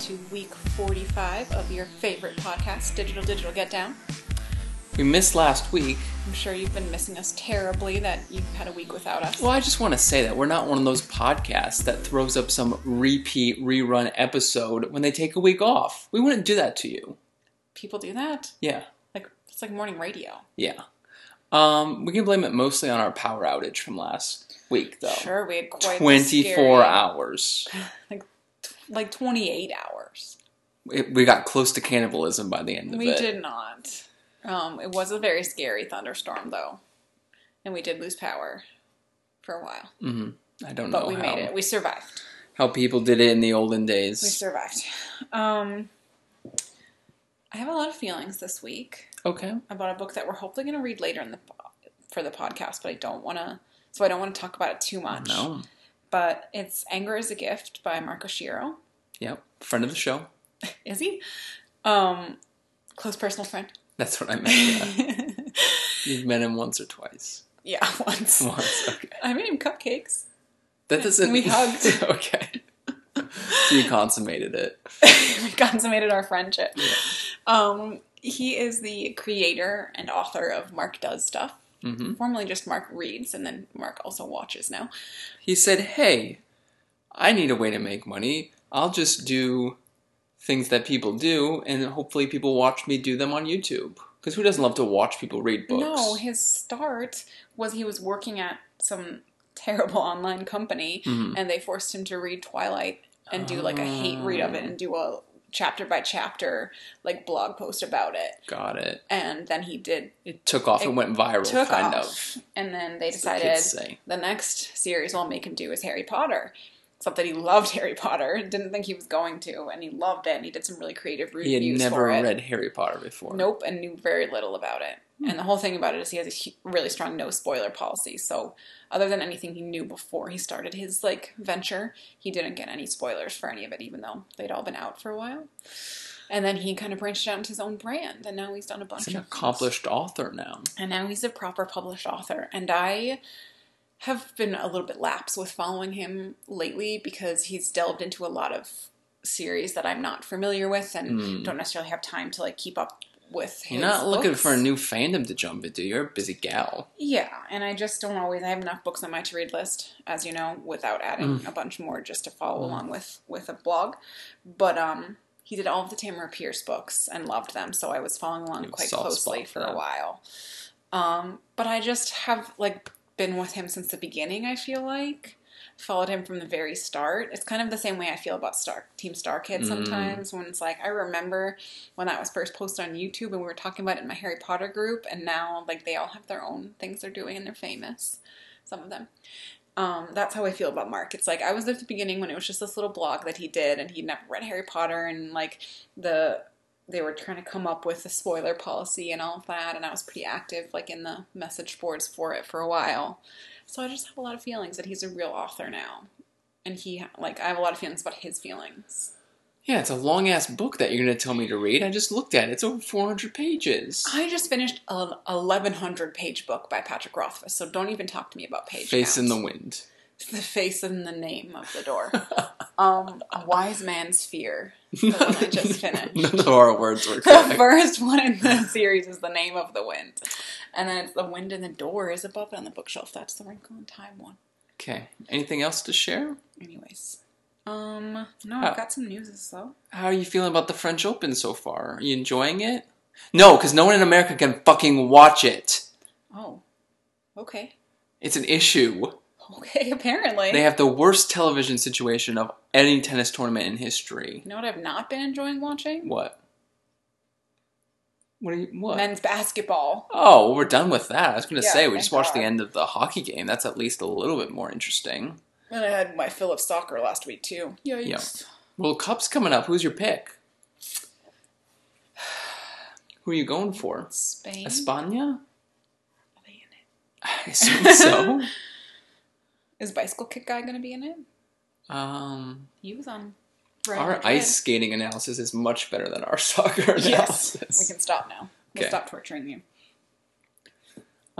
to week 45 of your favorite podcast, Digital Digital Get Down. We missed last week. I'm sure you've been missing us terribly that you've had a week without us. Well, I just want to say that we're not one of those podcasts that throws up some repeat rerun episode when they take a week off. We wouldn't do that to you. People do that. Yeah. Like it's like morning radio. Yeah. Um, we can blame it mostly on our power outage from last week, though. Sure, we had quite 24 scary- hours. like like 28 hours. It, we got close to cannibalism by the end of We it. We did not. Um, it was a very scary thunderstorm though, and we did lose power for a while, hmm I don't but know but we how, made it. We survived. how people did it in the olden days. We survived. Um, I have a lot of feelings this week. Okay. about a book that we're hopefully going to read later in the for the podcast, but I don't want to. So I don't want to talk about it too much. No. But it's "Anger Is a Gift" by Mark Oshiro. Yep. Friend of the show. Is he? Um, close personal friend. That's what I meant. Yeah. You've met him once or twice. yeah, once. Once. Okay. I made him cupcakes. That doesn't. We hugged. okay. So you consummated it. we consummated our friendship. Um, he is the creator and author of Mark Does Stuff. Hmm Formerly just Mark Reads, and then Mark also watches now. He said, "Hey, I need a way to make money. I'll just do things that people do, and hopefully people watch me do them on YouTube. Because who doesn't love to watch people read books? No, his start was he was working at some terrible online company Mhm. and they forced him to read Twilight and do like a hate read of it and do a chapter by chapter like blog post about it. Got it. And then he did It took off and went viral, took kind off. of. And then they as the decided the next series we'll make him do is Harry Potter. Except that he loved Harry Potter, didn't think he was going to, and he loved it, and he did some really creative reviews. He had never it. read Harry Potter before. Nope, and knew very little about it. And the whole thing about it is he has a really strong no spoiler policy. So, other than anything he knew before he started his like venture, he didn't get any spoilers for any of it, even though they'd all been out for a while. And then he kind of branched out into his own brand, and now he's done a bunch He's an of accomplished author now. and now he's a proper published author. And I have been a little bit lapse with following him lately because he's delved into a lot of series that I'm not familiar with and Hmm. don't necessarily have time to like keep up with. His You're not looking books. for a new fandom to jump into. You're a busy gal. Yeah, and I just don't always. I have enough books on my to read list, as you know, without adding Mm. a bunch more just to follow along with with a blog. But um, he did all of the Tamora Pierce books and loved them, so I was following along You quite closely for for a while. Um, but I just have like been with him since the beginning. I feel like followed him from the very start. It's kind of the same way I feel about Star Team Star Kid Mm. sometimes when it's like I remember when that was first posted on YouTube and we were talking about it in my Harry Potter group and now like they all have their own things they're doing and they're famous. Some of them. Um, that's how I feel about Mark. It's like I was at the beginning when it was just this little blog that he did and he'd never read Harry Potter and like the they were trying to come up with a spoiler policy and all of that and I was pretty active like in the message boards for it for a while. So I just have a lot of feelings that he's a real author now. And he like I have a lot of feelings about his feelings. Yeah, it's a long ass book that you're going to tell me to read. I just looked at it. It's over 400 pages. I just finished an 1100 page book by Patrick Rothfuss, so don't even talk to me about page Face in the wind. the face and the name of the door. um, a wise man's fear. The one I just finished. None of our words were The first one in the series is the name of the wind, and then it's the wind in the door is above it on the bookshelf. That's the Wrinkle in Time one. Okay. Anything else to share? Anyways, um, no, I've got some news though. How are you feeling about the French Open so far? Are you enjoying it? No, because no one in America can fucking watch it. Oh, okay, It's an issue. okay. Apparently, They have the worst television situation of any tennis tournament in history. you know what I've not been enjoying watching? What? What are you? What? Men's basketball. Oh, well, we're done with that. I was going to Yeah, say we just watched the end of the hockey game. That's at least a little bit more interesting. And I had my fill of soccer last week too. Yikes. Yeah. Well, Cup's coming up. Who's your pick? Who are you going for? Spain. España? Are they in it? I assume so. Is bicycle kick guy going to be in it? um, He was on. Our ice skating analysis is much better than our soccer Yes, analysis. we can stop now. We'll Okay. stop torturing you.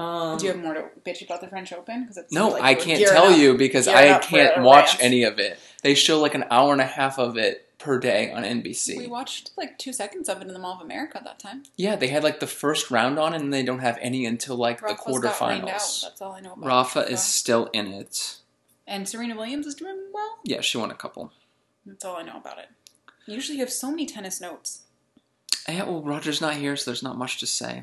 Um, Do you have more to bitch about the French Open? Because no, like I can't tell up. you because I can't watch any of it. They show like an hour and a half of it per day on NBC. We watched like two seconds of it in the Mall of America that time. Yeah, they had like the first round on, and they don't have any until like Rafa's the got rained out. quarterfinals. That's all I know about. Rafa Rafa. is still in it. and Serena Williams is doing well. Yeah, she won a couple. That's all I know about it. Usually, you have so many tennis notes. Yeah, well, Roger's not here, so there's not much to say.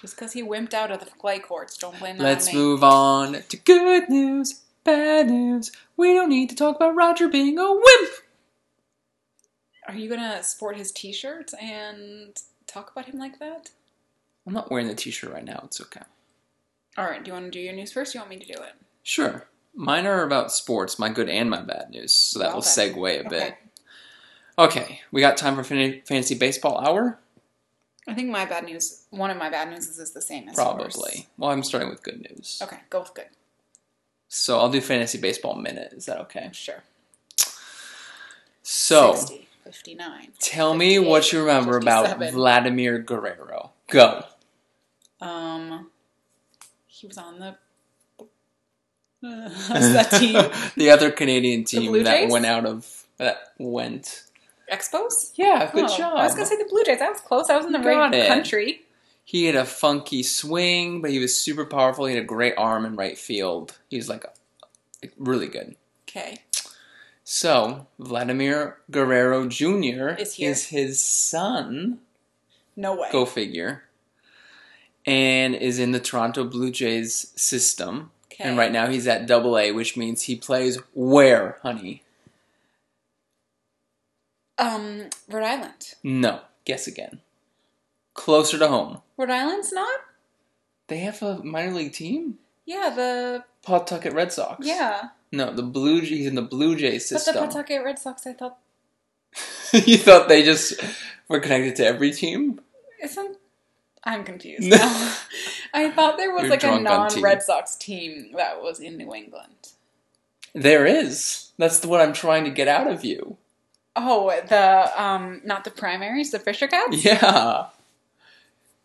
Just because he wimped out of the clay courts, don't blame that Let's on me. move on to good news, bad news. We don't need to talk about Roger being a wimp. Are you gonna sport his T-shirt and talk about him like that? I'm not wearing the t-shirt right now. It's okay. All right. Do you want to do your news first? Or you want me to do it? Sure. Mine are about sports, my good and my bad news, so that will segue a bit. Okay. Okay, we got time for fan- fantasy baseball hour? I think my bad news. One of my bad news is the same as Probably. yours. Well, I'm starting with good news. Okay, go with good. So I'll do fantasy baseball minute. Is that okay? Sure. So 60, 59. tell me what you remember about Vladimir Guerrero. Go. Um, he was on the. Uh, that team? the other Canadian team that Jays? went out of that went. Expos. Yeah, good Oh, job. I was gonna say the Blue Jays. I was close. I was in the right country. He had a funky swing, but he was super powerful. He had a great arm in right field. He was like, really good. Okay. So Vladimir Guerrero Jr. Is here. his son. No way. Go figure. And is in the Toronto Blue Jays system. Okay. And right now he's at Double A, which means he plays where, honey? Um, Rhode Island. No, guess again. Closer to home. Rhode Island's not. They have a minor league team. Yeah, the Pawtucket Red Sox. yeah. No, the Blue Jays. He's in the Blue Jays system. But the. Pawtucket Red Sox, I thought you thought they just were connected to every team? isn't. I'm confused now. I thought there was You're like a drunk on tea. non-Red Sox team that was in New England. There is. That's what I'm trying to get out of you. Oh, the um, not the primaries, the Fisher Cats. Yeah.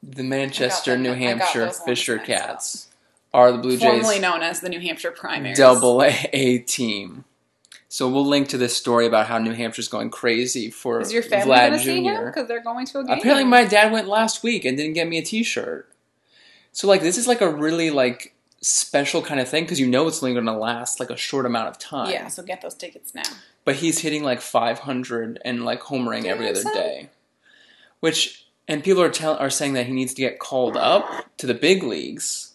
The Manchester, New Hampshire Fisher Cats are the Blue formerly Jays known as the New Hampshire primaries. double A team. So we'll link to this story about how New Hampshire's going crazy for Is your family Vlad to see him Jr. because they're going to a game? Apparently, my dad went last week and didn't get me a T-shirt. So, like, this is like a really like special kind of thing because you know it's only going to last like a short amount of time. yeah. So get those tickets now. But he's hitting like 500 and like homering every other day, which and people are tell are saying that he needs to get called up to the big leagues.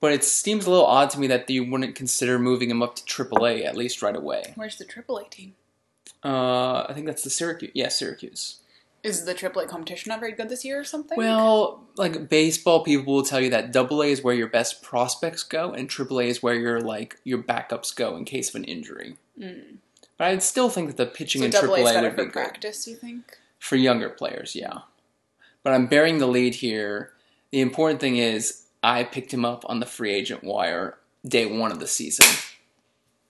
But it seems a little odd to me that you wouldn't consider moving him up to AAA at least right away. Where's the AAA team? Uh, I think that's the Syracuse. Yeah, Syracuse. Is the AAA competition not very good this year or something? Well, like baseball people will tell you that double A is where your best prospects go and AAA is where your like your backups go in case of an injury. Mm. But I'd still think that the pitching so in AAA triple A's A better would be for good practice. You think? for younger players, yeah. But I'm bearing the lead here. The important thing is I picked him up on the free agent wire day one of the season.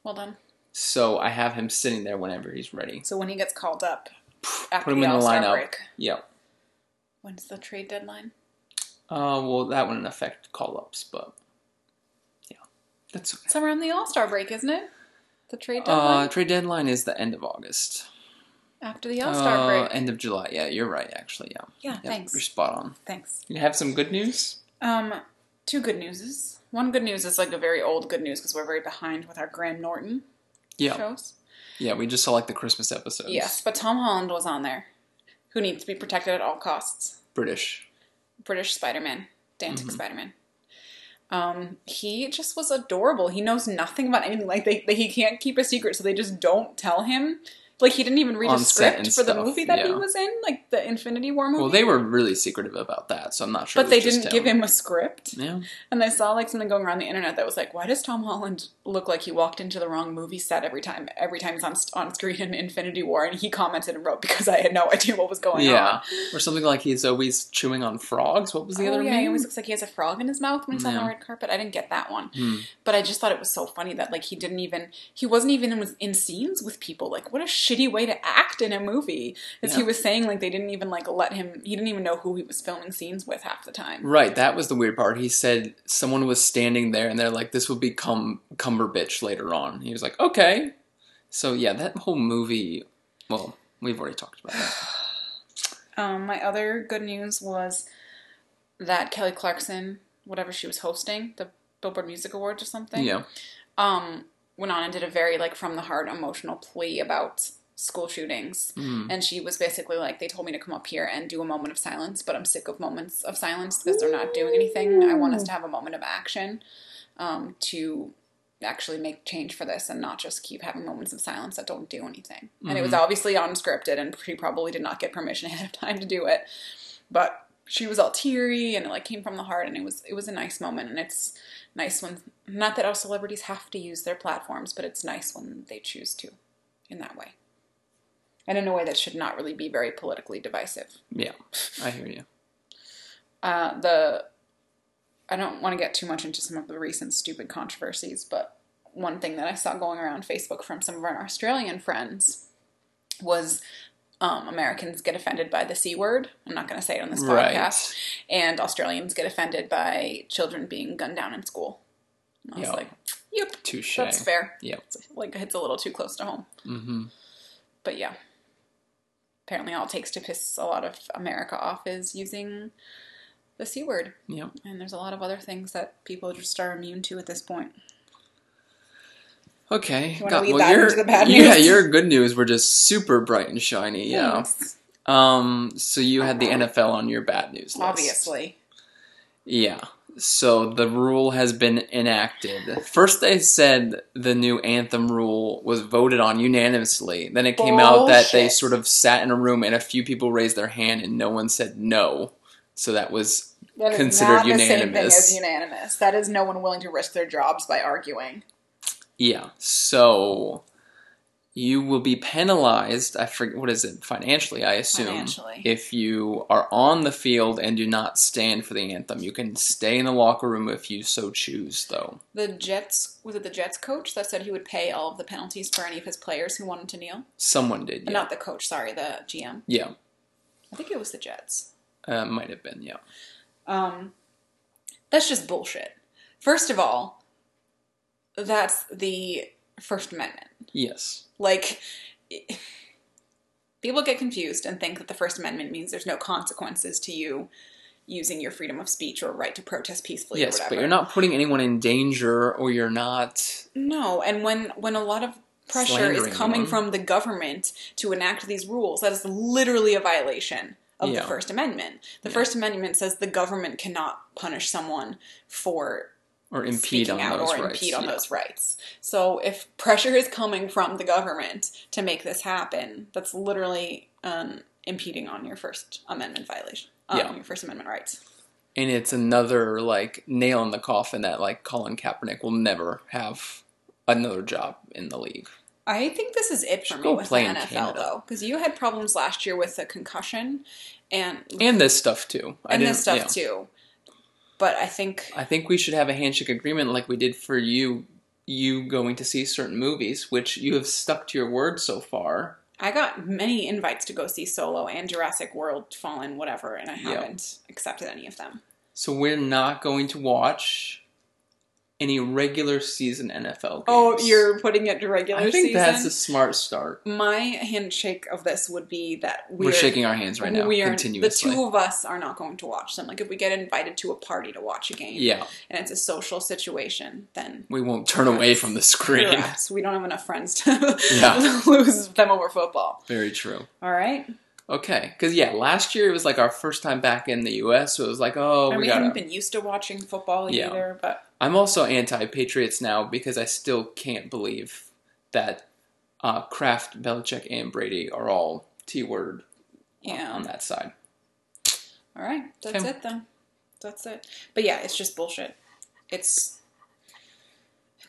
Well done. So I have him sitting there whenever he's ready. So when he gets called up after Put him the in the lineup. break, Yep. when's the trade deadline? Uh, well, that wouldn't affect call ups, but yeah, that's okay. It's around the All Star break, isn't it? The trade deadline. Uh, trade deadline is the end of August. after the All Star Uh, break. End of July. Yeah, you're right. Actually, yeah. Yeah, Yep, thanks. You're spot on. Thanks. You have some good news. Um, two good newses. One good news is like a very old good news because we're very behind with our Graham Norton Yeah, shows. yeah. We just saw like the Christmas episodes. Yes, but Tom Holland was on there, who needs to be protected at all costs. British. British Spider Man, Dantic Mhm. Spider Man. Um, he just was adorable. He knows nothing about anything. Like they, they, he can't keep a secret, so they just don't tell him. Like he didn't even read a script for the movie that he was in, like the Infinity War movie. Well, they were really secretive about that, so I'm not sure. but they didn't give him a script. Yeah. And I saw like something going around the internet that was like, why does Tom Holland look like he walked into the wrong movie set every time? Every time he's on on screen in Infinity War, and he commented and wrote because I had no idea what was going on. Yeah. Or something like he's always chewing on frogs. What was the oh other yeah, name? he always looks like he has a frog in his mouth when he's on the red carpet. I didn't get that one, Hmm. but I just thought it was so funny that like he didn't even he wasn't even in, in scenes with people. Like what a shitty way to act in a movie. As he was saying, like they didn't even like let him. He didn't even know who he was filming scenes with half the time. Right, that was the weird part. He said someone was standing there and they're like, this will become Cumberbitch later on. He was like, okay. So yeah, that whole movie, well, we've already talked about that. Um, my other good news was that Kelly Clarkson, whatever she was hosting, the Billboard Music Awards or something. Yeah. um, went on and did a very like from the heart emotional plea about school shootings. Mm. and she was basically like they told me to come up here and do a moment of silence but i'm sick of moments of silence because they're not doing anything. I want us to have a moment of action um, to actually make change for this and not just keep having moments of silence that don't do anything. And it was obviously unscripted and she probably did not get permission ahead of time to do it. But she was all teary and it like came from the heart and it was it was a nice moment. And it's nice when not that all celebrities have to use their platforms but it's nice when they choose to in that way and in a way that should not really be very politically divisive Yeah, I hear you. uh, the I don't want to get too much into some of the recent stupid controversies, but one thing that I saw going around Facebook from some of our Australian friends was um, Americans get offended by the c word. I'm not going to say it on this Right. podcast, and Australians get offended by children being gunned down in school. And I was like, "Yep, Touche. that's fair." Yep. It's like it's a little too close to home, Mm-hmm. but yeah. Apparently, all it takes to piss a lot of America off is using the c word. Yep. And there's a lot of other things that people just are immune to at this point. Okay. You well, that your- into the bad Yeah, news? your good news were just super bright and shiny. Yeah. Thanks. Um. So you had the NFL on your bad news list. Obviously. Yeah. So the rule has been enacted. First, they said the new anthem rule was voted on unanimously. Then it came out that they sort of sat in a room and a few people raised their hand and no one said no. So that was That Considered not the same thing unanimous. unanimous. That is no one willing to risk their jobs by arguing. yeah. So you will be penalized. I forget what is it financially. I assume Financially. if you are on the field and do not stand for the anthem. You can stay in the locker room if you so choose, though. The Jets, was it the Jets coach that said he would pay all of the penalties for any of his players who wanted to kneel? Someone did. Yeah. Not the coach, sorry, the GM. yeah. I think it was the Jets. Uh, might have been. Yeah. Um, that's just bullshit. First of all, that's the First Amendment. Yes. Like, people get confused and think that the First Amendment means there's no consequences to you using your freedom of speech or right to protest peacefully or Yes, but you're not putting anyone in danger, or you're not. No, and when when a lot of pressure is coming anyone. from the government to enact these rules, that is literally a violation of Yeah. the First Amendment. The Yeah. First Amendment says the government cannot punish someone for Or impede on out those or rights. impede on yeah. those rights. So if pressure is coming from the government to make this happen, that's literally um, impeding on your First Amendment violation. Um, Yeah. your First Amendment rights. And it's another like nail in the coffin that like Colin Kaepernick will never have another job in the league. I think this is it for Should me with the NFL Canada. though, because you had problems last year with the concussion and And this stuff too. I and this stuff yeah. too. But I think I think we should have a handshake agreement like we did for you you going to see certain movies, which you have stuck to your word so far. I got many invites to go see Solo and Jurassic World Fallen, whatever, and I haven't accepted any of them. So we're not going to watch any regular season NFL games. Oh, you're putting it to regular I think season. that's a smart start. My handshake of this would be that we're, We're, shaking our hands right now we are the two of us are not going to watch them. Like if we get invited to a party to watch a game, yeah, and it's a social situation, then we won't turn away from the screen. correct. We don't have enough friends to Yeah. lose them over football. Very true. All right, Okay, because yeah, last year it was like our first time back in the U.S., so it was like, oh, and we we gotta. haven't been used to watching football Yeah. either. But I'm also anti-Patriots now because I still can't believe that uh, Kraft, Belichick, and Brady are all T-word yeah, on that side. all right, that's Okay. it then. That's it. But yeah, it's just bullshit. It's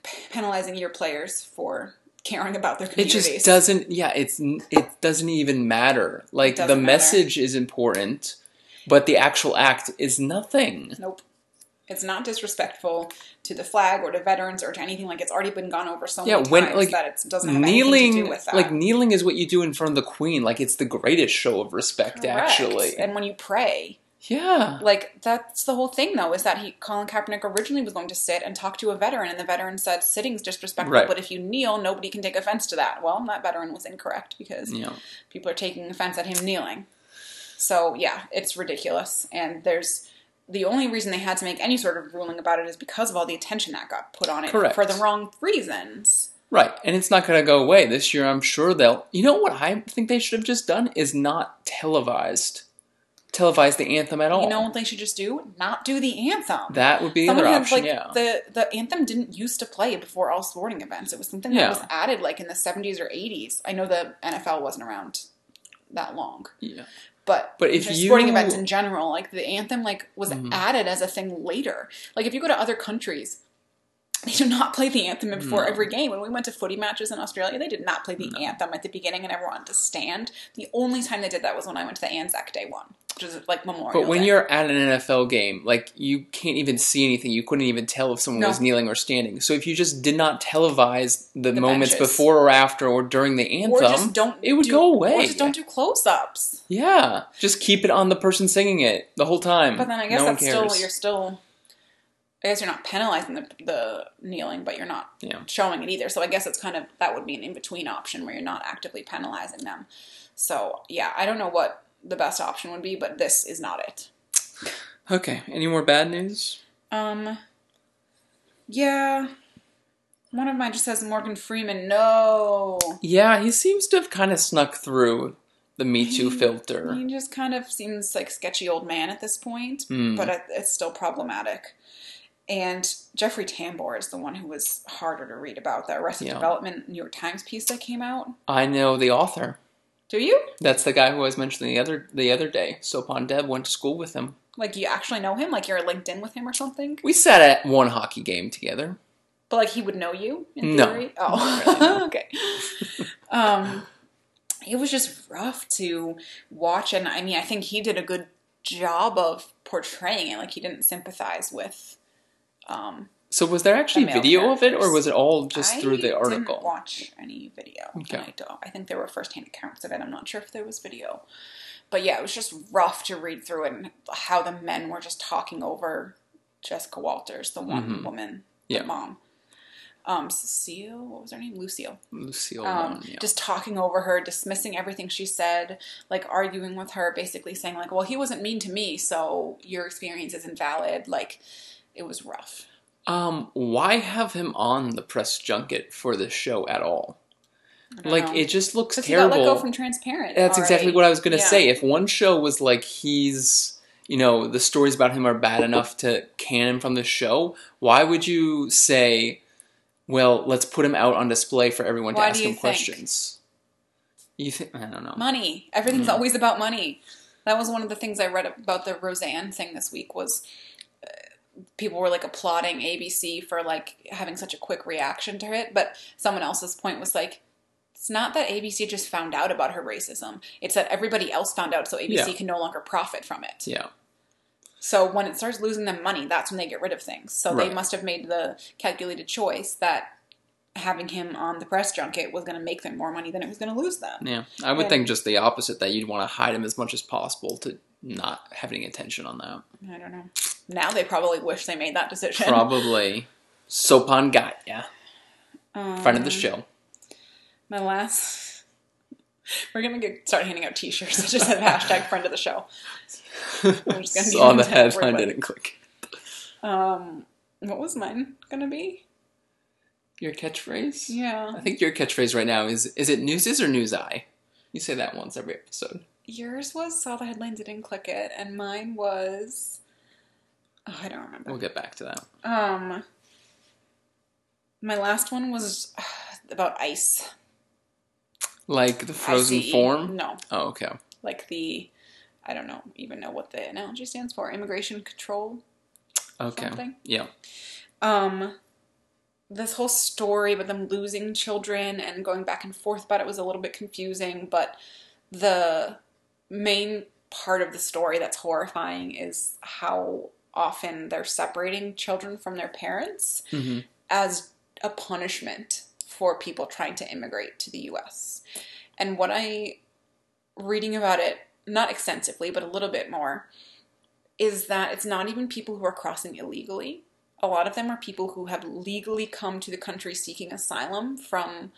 p- penalizing your players for caring about their It just doesn't. Yeah, it's it doesn't even matter. Like the matter. message is important, but the actual act is nothing. Nope. It's not disrespectful to the flag or to veterans or to anything. Like it's already been gone over so Yeah, many when, times like, that it doesn't have anything to kneeling do with that. like kneeling is what you do in front of the queen like it's the greatest show of respect Correct. actually And when you pray, yeah like that's the whole thing though, is that he Colin Kaepernick originally was going to sit and talk to a veteran, and the veteran said sitting's disrespectful, Right. but if you kneel, nobody can take offense to that. Well, that veteran was incorrect because yeah people are taking offense at him kneeling. So yeah, it's ridiculous. And there's the only reason they had to make any sort of ruling about it is because of all the attention that got put on it Correct. for the wrong reasons. right and it's not going to go away this year i'm sure they'll you know what i think they should have just done is not televised televise the anthem at all You know what they should just do? Not do the anthem. that would be the Some of other them, option like yeah the the anthem didn't used to play before all sporting events. It was something Yeah. that was added like in the seventies or eighties. I know the NFL wasn't around that long. yeah But But if you- sporting events in general, like the anthem, like was Mhm. added as a thing later. Like if you go to other countries, they do not play the anthem before No. every game. When we went to footy matches in Australia, they did not play the No. anthem at the beginning, and everyone to stand. The only time they did that was when I went to the Anzac Day one, which is like Memorial. but when Day. you're at an NFL game, like you can't even see anything. You couldn't even tell if someone No. was kneeling or standing. So if you just did not televise the, The moments benches. before or after or during the anthem, or just don't it would do- go away. Or just don't do close ups. Yeah, just keep it on the person singing it the whole time. But then I guess no that's still you're still. I guess you're not penalizing the, the kneeling, but you're not Yeah. showing it either. So I guess it's kind of that would be an in between option where you're not actively penalizing them. So yeah, I don't know what the best option would be, but this is not it. Okay, any more bad news? Um, yeah, one of mine just says Morgan Freeman. No, Yeah, he seems to have kind of snuck through the Me Too filter. he just kind of seems like sketchy old man at this point. Hmm. but it's still problematic. And Jeffrey Tambor is the one who was harder to read about. The Arrested Yeah. Development New York Times piece that came out. I know the author. Do you? That's the guy who I was mentioning the other the other day. Sopan Deb went to school with him. Like you actually know him? Like you're linked in with him or something? We sat at one hockey game together. But like he would know you in No. theory? Not Oh, really, okay. um, it was just rough to watch, and I mean, I think he did a good job of portraying it. Like he didn't sympathize with. Um, So was there actually The video of it, or was it all just I through the Didn't article? watch any video. Okay. I don't. I think there were firsthand accounts of it. I'm not sure if there was video, but yeah, it was just rough to read through it and how the men were just talking over Jessica Walters, the one Mhm. woman, Yeah. the mom. Um, Cecile, what was her name? Lucille. Lucille. Um, one, yeah. just talking over her, dismissing everything she said, like arguing with her, basically saying like, "Well, he wasn't mean to me, so your experience isn't valid." Like, it was rough. Um, why have him on the press junket for this show at all? Like know. it just looks 'Cause he got let go from Transparent. That's exactly what I was gonna Yeah. say. If one show was like he's you know, the stories about him are bad enough to can him from the show, why would you say, Well, let's put him out on display for everyone Why to ask him think? questions? You think I don't know. money. Everything's Mm. always about money. That was one of the things I read about the Roseanne thing this week was people were like applauding ABC for like having such a quick reaction to it, but someone else's point was like it's not that ABC just found out about her racism. It's that everybody else found out so ABC Yeah. can no longer profit from it. Yeah. So when it starts losing them money, that's when they get rid of things. So they must have made the calculated choice that having him on the press junket was going to make them more money than it was going to lose them. Yeah. I would And- think just the opposite that you'd want to hide him as much as possible to not have any attention on that. I don't know. Now they probably wish they made that decision. Probably Sopan got yeah. Um, Friend of the show. My last. We're gonna get start handing out T-shirts that just have hashtag friend of the show. just gonna Saw the headline didn't click. Um, what was mine gonna be? Your catchphrase? Yeah, I think your catchphrase right now is is it newses or news eye? You say that once every episode. yours was saw the headlines, didn't click it, and mine was. Oh, I don't remember. We'll get back to that. Um, my last one was about ice. Like the frozen ICE. form? No, Oh, okay. like the. I don't know even know what the analogy stands for. Immigration control Okay. something. Yeah. Um, this whole story about them losing children and going back and forth about it was a little bit confusing, but the main part of the story that's horrifying is how often they're separating children from their parents hmm as a punishment for people trying to immigrate to the US. And what I reading about it, not extensively, but a little bit more, is that it's not even people who are crossing illegally. A lot of them are people who have legally come to the country seeking asylum from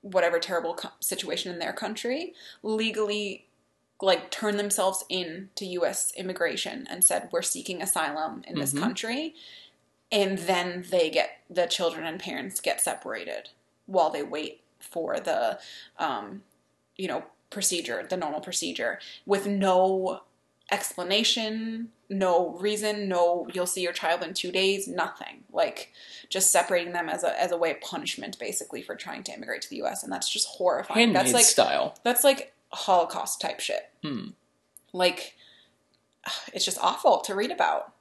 whatever terrible co- situation in their country, legally like turn themselves in to US immigration and said we're seeking asylum in this Mhm. country and then they get the children and parents get separated while they wait for the um, you know procedure the normal procedure with no explanation no reason no you'll see your child in two days nothing like just separating them as a, as a way of punishment basically for trying to immigrate to the us and that's just horrifying Handmaid that's like style. that's like holocaust type shit Hmm. like it's just awful to read about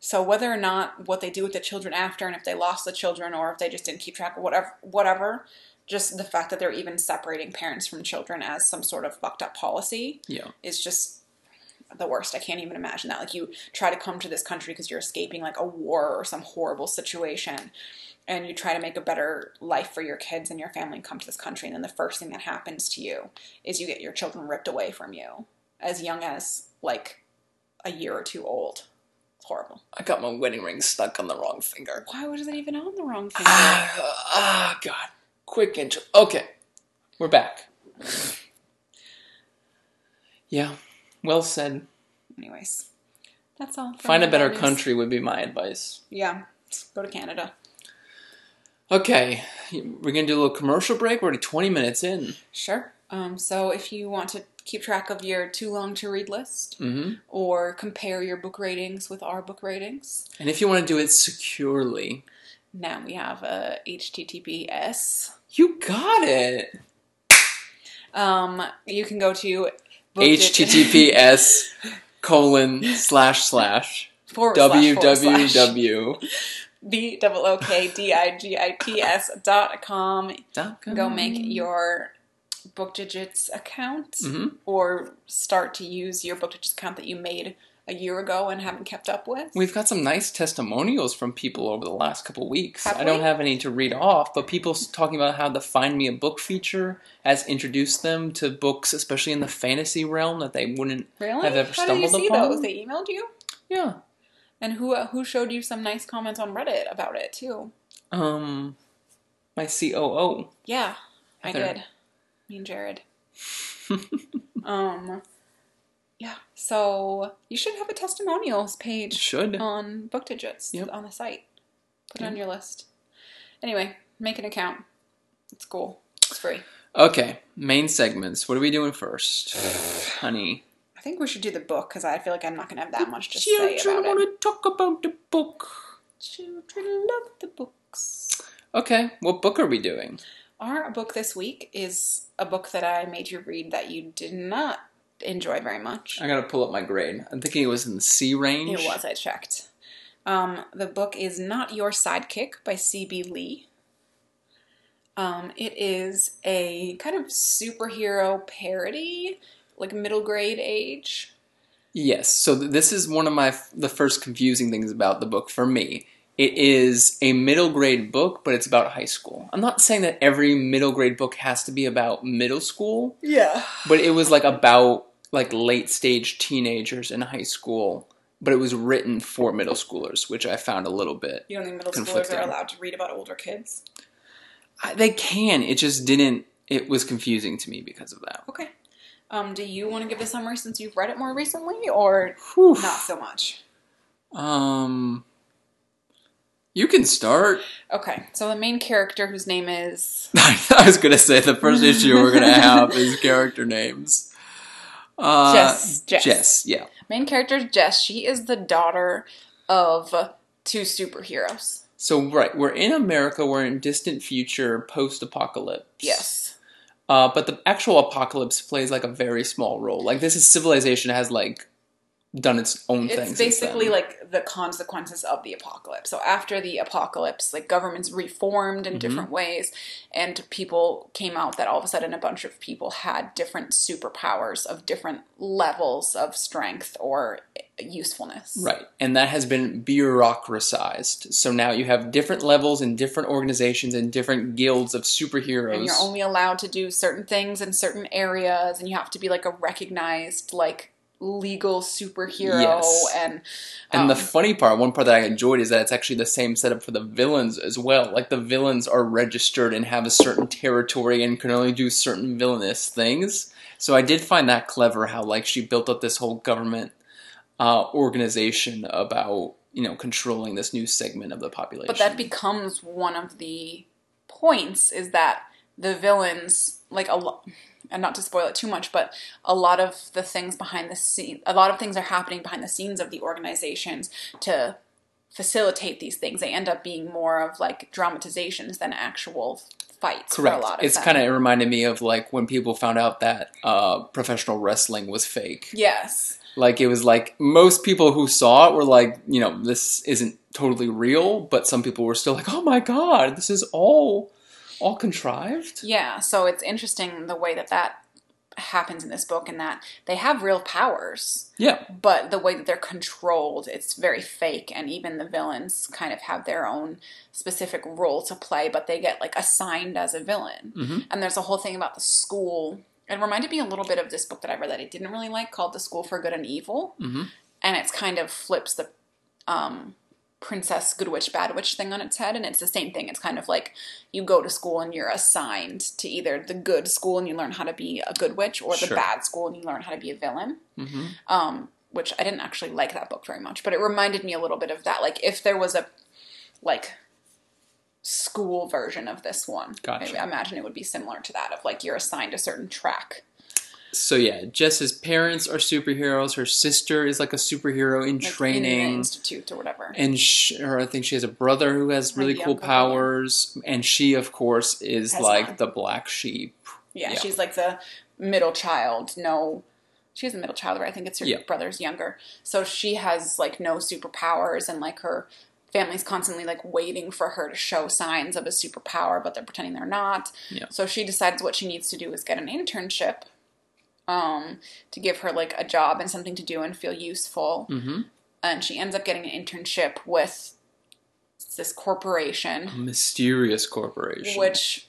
so whether or not what they do with the children after and if they lost the children or if they just didn't keep track of whatever whatever just the fact that they're even separating parents from children as some sort of fucked up policy Yeah. is just the worst. I can't even imagine that. Like you try to come to this country because you're escaping like a war or some horrible situation and you try to make a better life for your kids and your family and come to this country and then the first thing that happens to you is you get your children ripped away from you as young as like a year or two old. It's horrible. I got my wedding ring stuck on the wrong finger. Why was it even on the wrong finger? Ah, ah, God. Quick intro. Okay. We're back. Yeah. Well said. Anyways, that's all. Find a better country would be my advice. Yeah, go to Canada. Okay. We're going to do a little commercial break. We're already 20 minutes in. Sure. Um, so if you want to keep track of your too long to read list hmm or compare your book ratings with our book ratings, And if you want to do it securely, now we have a HTTPS. you got it. Um, you can go to HTTPS colon slash slash forward slash forward slash www. b double o k d i g i t s dot com. Go make your book digits account hmm or start to use your book digits account that you made a year ago and haven't kept up with. We've got some nice testimonials from people over the last couple weeks. Have I don't we? have any to read off, but people talking about how the Find Me a Book feature has introduced them to books, especially in the fantasy realm, that they wouldn't. Really? Have ever How did you stumbled see upon? those? They emailed you? Yeah. And who uh, who showed you some nice comments on Reddit about it too? Um, my COO. Yeah, I did. Me and Jared. um. So you should have a testimonials page Should. on Book Digits Yep. on the site. Put it on your list. Anyway, make an account. It's cool. It's free. Okay, main segments. What are we doing first? Honey. I think we should do the book because I feel like I'm not going to have that much to say about it. Children want to talk about the book. Children love the books. Okay, what book are we doing? Our book this week is a book that I made you read that you did not enjoy very much. I gotta pull up my grade. I'm thinking it was in the C range. It was, I checked. Um, the book is Not Your Sidekick by C.B. Lee. Um, it is a kind of superhero parody, like middle grade age. Yes. So th- this is one of my f- the first confusing things about the book for me. It is a middle grade book, but it's about high school. I'm not saying that every middle grade book has to be about middle school, Yeah. but it was like about like late stage teenagers in high school, but it was written for middle schoolers, which I found a little bit. You don't think middle schoolers are allowed to read about older kids? I, they can. It just didn't. It was confusing to me because of that. Okay. Um, do you want to give a summary since you've read it more recently, or Whew. not so much? Um, you can start. Okay, so the main character, whose name is I was gonna say the first issue we're gonna have is character names. Uh, Jess. Jess. Jess. Yeah. main character is Jess. She is the daughter of two superheroes. So right, we're in America. We're in distant future, post-apocalypse. Yes. Uh, but the actual apocalypse plays like a very small role. Like this is civilization has like done its own thing. it's basically like the consequences of the apocalypse. So after the apocalypse, like governments reformed in Mhm. different ways, and people came out that all of a sudden a bunch of people had different superpowers of different levels of strength or usefulness. Right. And that has been bureaucratized. So now you have different levels and different organizations and different guilds of superheroes. And you're only allowed to do certain things in certain areas, and you have to be like a recognized like legal superhero Yes. and and the um, funny part, one part that I enjoyed is that it's actually the same setup for the villains as well. Like the villains are registered and have a certain territory and can only do certain villainous things. So I did find that clever how like she built up this whole government uh, organization about you know controlling this new segment of the population. But that becomes one of the points is that the villains, like a lot, and not to spoil it too much, but a lot of the things behind the scene, a lot of things are happening behind the scenes of the organizations to facilitate these things. They end up being more of like dramatizations than actual fights Correct. for a lot of it's kind of it reminded me of like when people found out that uh, professional wrestling was fake. yes. Like it was like most people who saw it were like, you know, this isn't totally real, but some people were still like, "Oh my god, this is all all contrived." Yeah, so it's interesting the way that that happens in this book, and that they have real powers. Yeah. but the way that they're controlled, it's very fake, and even the villains kind of have their own specific role to play, but they get like assigned as a villain. hmm And there's a whole thing about the school. It reminded me a little bit of this book that I read that I didn't really like called The School for Good and Evil, hmm and it's kind of flips the um, princess good witch bad witch thing on its head and it's the same thing it's kind of like you go to school and you're assigned to either the good school and you learn how to be a good witch or the Sure. bad school and you learn how to be a villain hmm um, which I didn't actually like that book very much, but it reminded me a little bit of that. Like if there was a like school version of this one, Gotcha. I imagine it would be similar to that of like you're assigned a certain track. So yeah, Jess's parents are superheroes. Her sister is like a superhero in like, in training. institute or whatever. and sh or I think she has a brother who has really cool younger brother. powers, and she, of course, is Has like the black sheep. yeah, yeah. she's like the middle child. No, she's the middle child, right? I think it's her Yeah. brother's younger. So she has like no superpowers, and like her family's constantly like waiting for her to show signs of a superpower, but they're pretending they're not. Yeah. So she decides what she needs to do is get an internship um, to give her like a job and something to do and feel useful. hmm And she ends up getting an internship with this corporation, A mysterious corporation. which,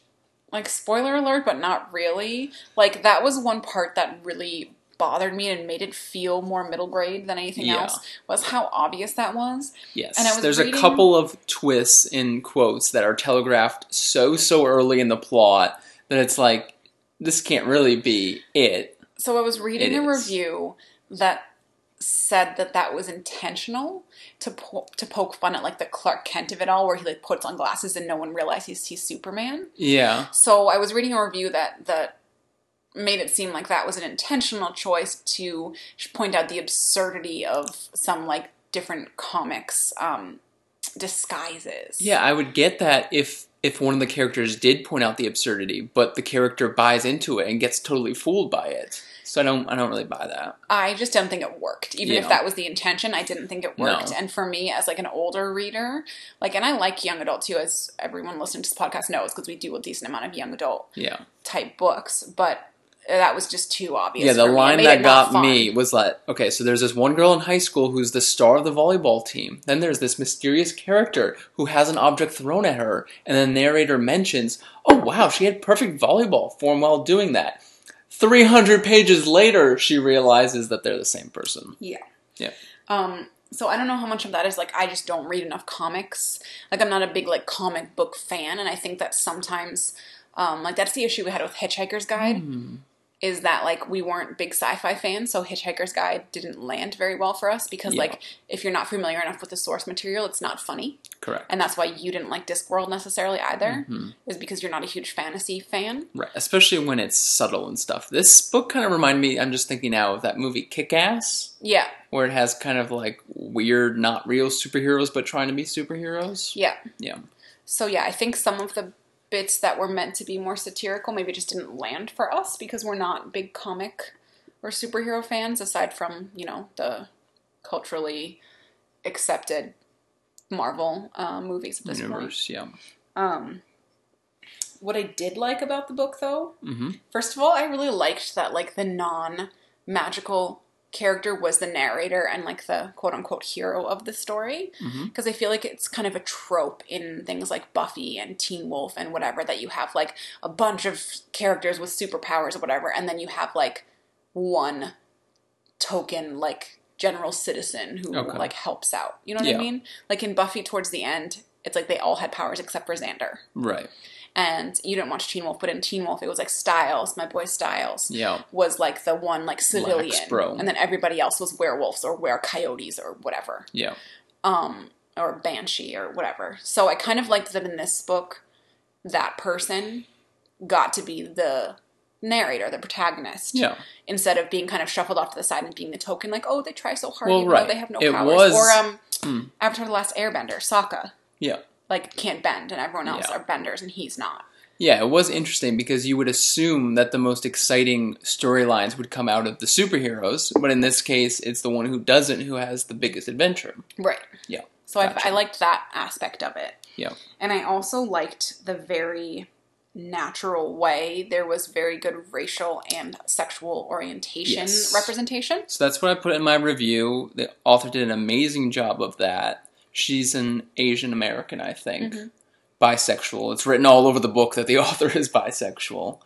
like, spoiler alert, but not really. Like, that was one part that really bothered me and made it feel more middle grade than anything Yeah. else was how obvious that was. yes, and I was there's reading- a couple of twists in quotes that are telegraphed so so early in the plot that it's like this can't really be it. So I was reading It a is. review that said that that was intentional to po- to poke fun at like the Clark Kent of it all, where he like puts on glasses and no one realizes he's Superman. Yeah, So I was reading a review that that made it seem like that was an intentional choice to point out the absurdity of some like different comics um, disguises. yeah, I would get that if if one of the characters did point out the absurdity, but the character buys into it and gets totally fooled by it. So I don't I don't really buy that. I just don't think it worked. Even if that was the intention, I didn't think it worked. No. And for me, as like an older reader, like, and I like young adult too, as everyone listening to this podcast knows, because we do a decent amount of young adult Yeah. type books. But that was just too obvious. Yeah, the. Line that got me was like, okay, so there's this one girl in high school who's the star of the volleyball team. Then there's this mysterious character who has an object thrown at her, and the narrator mentions, oh wow, she had perfect volleyball form while doing that. 300 pages later, she realizes that they're the same person. Yeah. Yeah. Um. So I don't know how much of that is like I just don't read enough comics. Like I'm not a big like comic book fan, and I think that sometimes, um, like that's the issue we had with Hitchhiker's Guide. Hmm. Is that like we weren't big sci-fi fans, so Hitchhiker's Guide didn't land very well for us because Yeah. like if you're not familiar enough with the source material, it's not funny, Correct. and that's why you didn't like Discworld necessarily either. Mhm. Is because you're not a huge fantasy fan. Right, especially when it's subtle and stuff. This book kind of reminded me, I'm just thinking now of that movie Kick Ass, Yeah, where it has kind of like weird, not real superheroes, but trying to be superheroes. yeah, Yeah. So yeah, I think some of the bits that were meant to be more satirical maybe just didn't land for us because we're not big comic or superhero fans aside from you know the culturally accepted Marvel uh, movies at this point. Universe, yeah. Um, what I did like about the book, though, hmm first of all, I really liked that like the non magical character was the narrator and like the quote unquote hero of the story mm-hmm. because I feel like it's kind of a trope in things like Buffy and Teen Wolf and whatever that you have like a bunch of characters with superpowers or whatever, and then you have like one token like general citizen who Okay. like helps out. You know what I mean? Like in Buffy, towards the end, it's like they all had powers except for Xander. Right. And you didn't watch Teen Wolf, but in Teen Wolf, it was like Stiles, my boy Stiles Yeah. was like the one like civilian, bro. and then everybody else was werewolves or were coyotes or whatever Yeah. um, or banshee or whatever. So I kind of liked that in this book, that person got to be the narrator, the protagonist, Yeah. instead of being kind of shuffled off to the side and being the token, like, oh, they try so hard, Well, even right. though they have no It powers. was- or um, Hmm. Avatar: The Last Airbender, Sokka, Yeah. Like can't bend, and everyone else Yeah. are benders, and he's not. Yeah, it was interesting because you would assume that the most exciting storylines would come out of the superheroes, but in this case, it's the one who doesn't who has the biggest adventure. Right. Yeah. So I, I liked that aspect of it. Yeah. And I also liked the very natural way there was very good racial and sexual orientation Yes. representation. So that's what I put in my review. The author did an amazing job of that. She's an Asian American, I think. Mhm. Bisexual. It's written all over the book that the author is bisexual.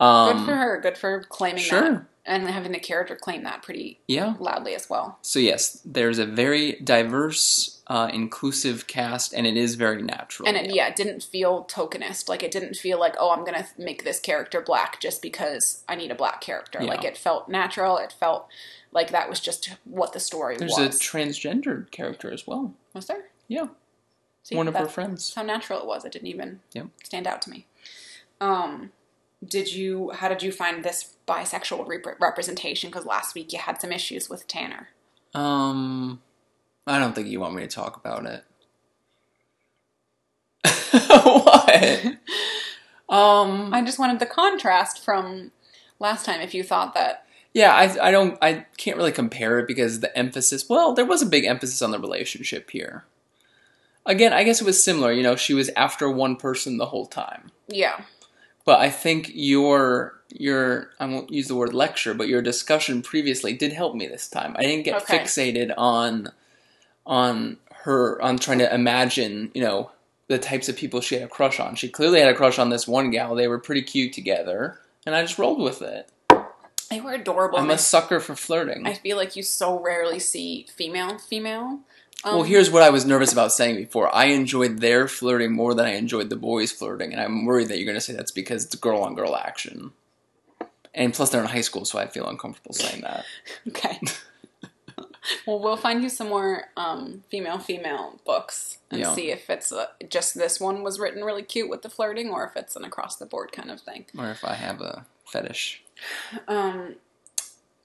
Um, good for her. Good for claiming that. Sure. And having the character claim that pretty Yeah. loudly as well. So yes, there's a very diverse, uh, inclusive cast, and it is very natural. And it, yeah, it didn't feel tokenist. Like it didn't feel like, oh, I'm gonna make this character black just because I need a black character. Yeah. Like it felt natural. It felt like that was just what the story There's was. There's a transgendered character as well. was there? Yeah. See, One of her friends. how natural it was. It didn't even Yep. stand out to me. Um, did you? How did you find this bisexual rep- representation? Because last week you had some issues with Tanner. Um, I don't think you want me to talk about it. what? Um, I just wanted the contrast from last time. If you thought that, yeah, I, I don't, I can't really compare it because the emphasis. Well, there was a big emphasis on the relationship here. Again, I guess it was similar. You know, she was after one person the whole time. yeah, But I think your your I won't use the word lecture, but your discussion previously did help me this time. I didn't get Okay. fixated on on her on trying to imagine, you know, the types of people she had a crush on. She clearly had a crush on this one gal. They were pretty cute together, and I just rolled with it. They were adorable. I'm a sucker for flirting. I feel like you so rarely see female female. Um, well, here's what I was nervous about saying before. I enjoyed their flirting more than I enjoyed the boys flirting, and I'm worried that you're going to say that's because it's girl on girl action. And plus, they're in high school, so I feel uncomfortable saying that. okay. well, we'll find you some more um, female female books and Yeah. see if it's uh just this one was written really cute with the flirting, or if it's an across the board kind of thing. Or if I have a fetish. Um,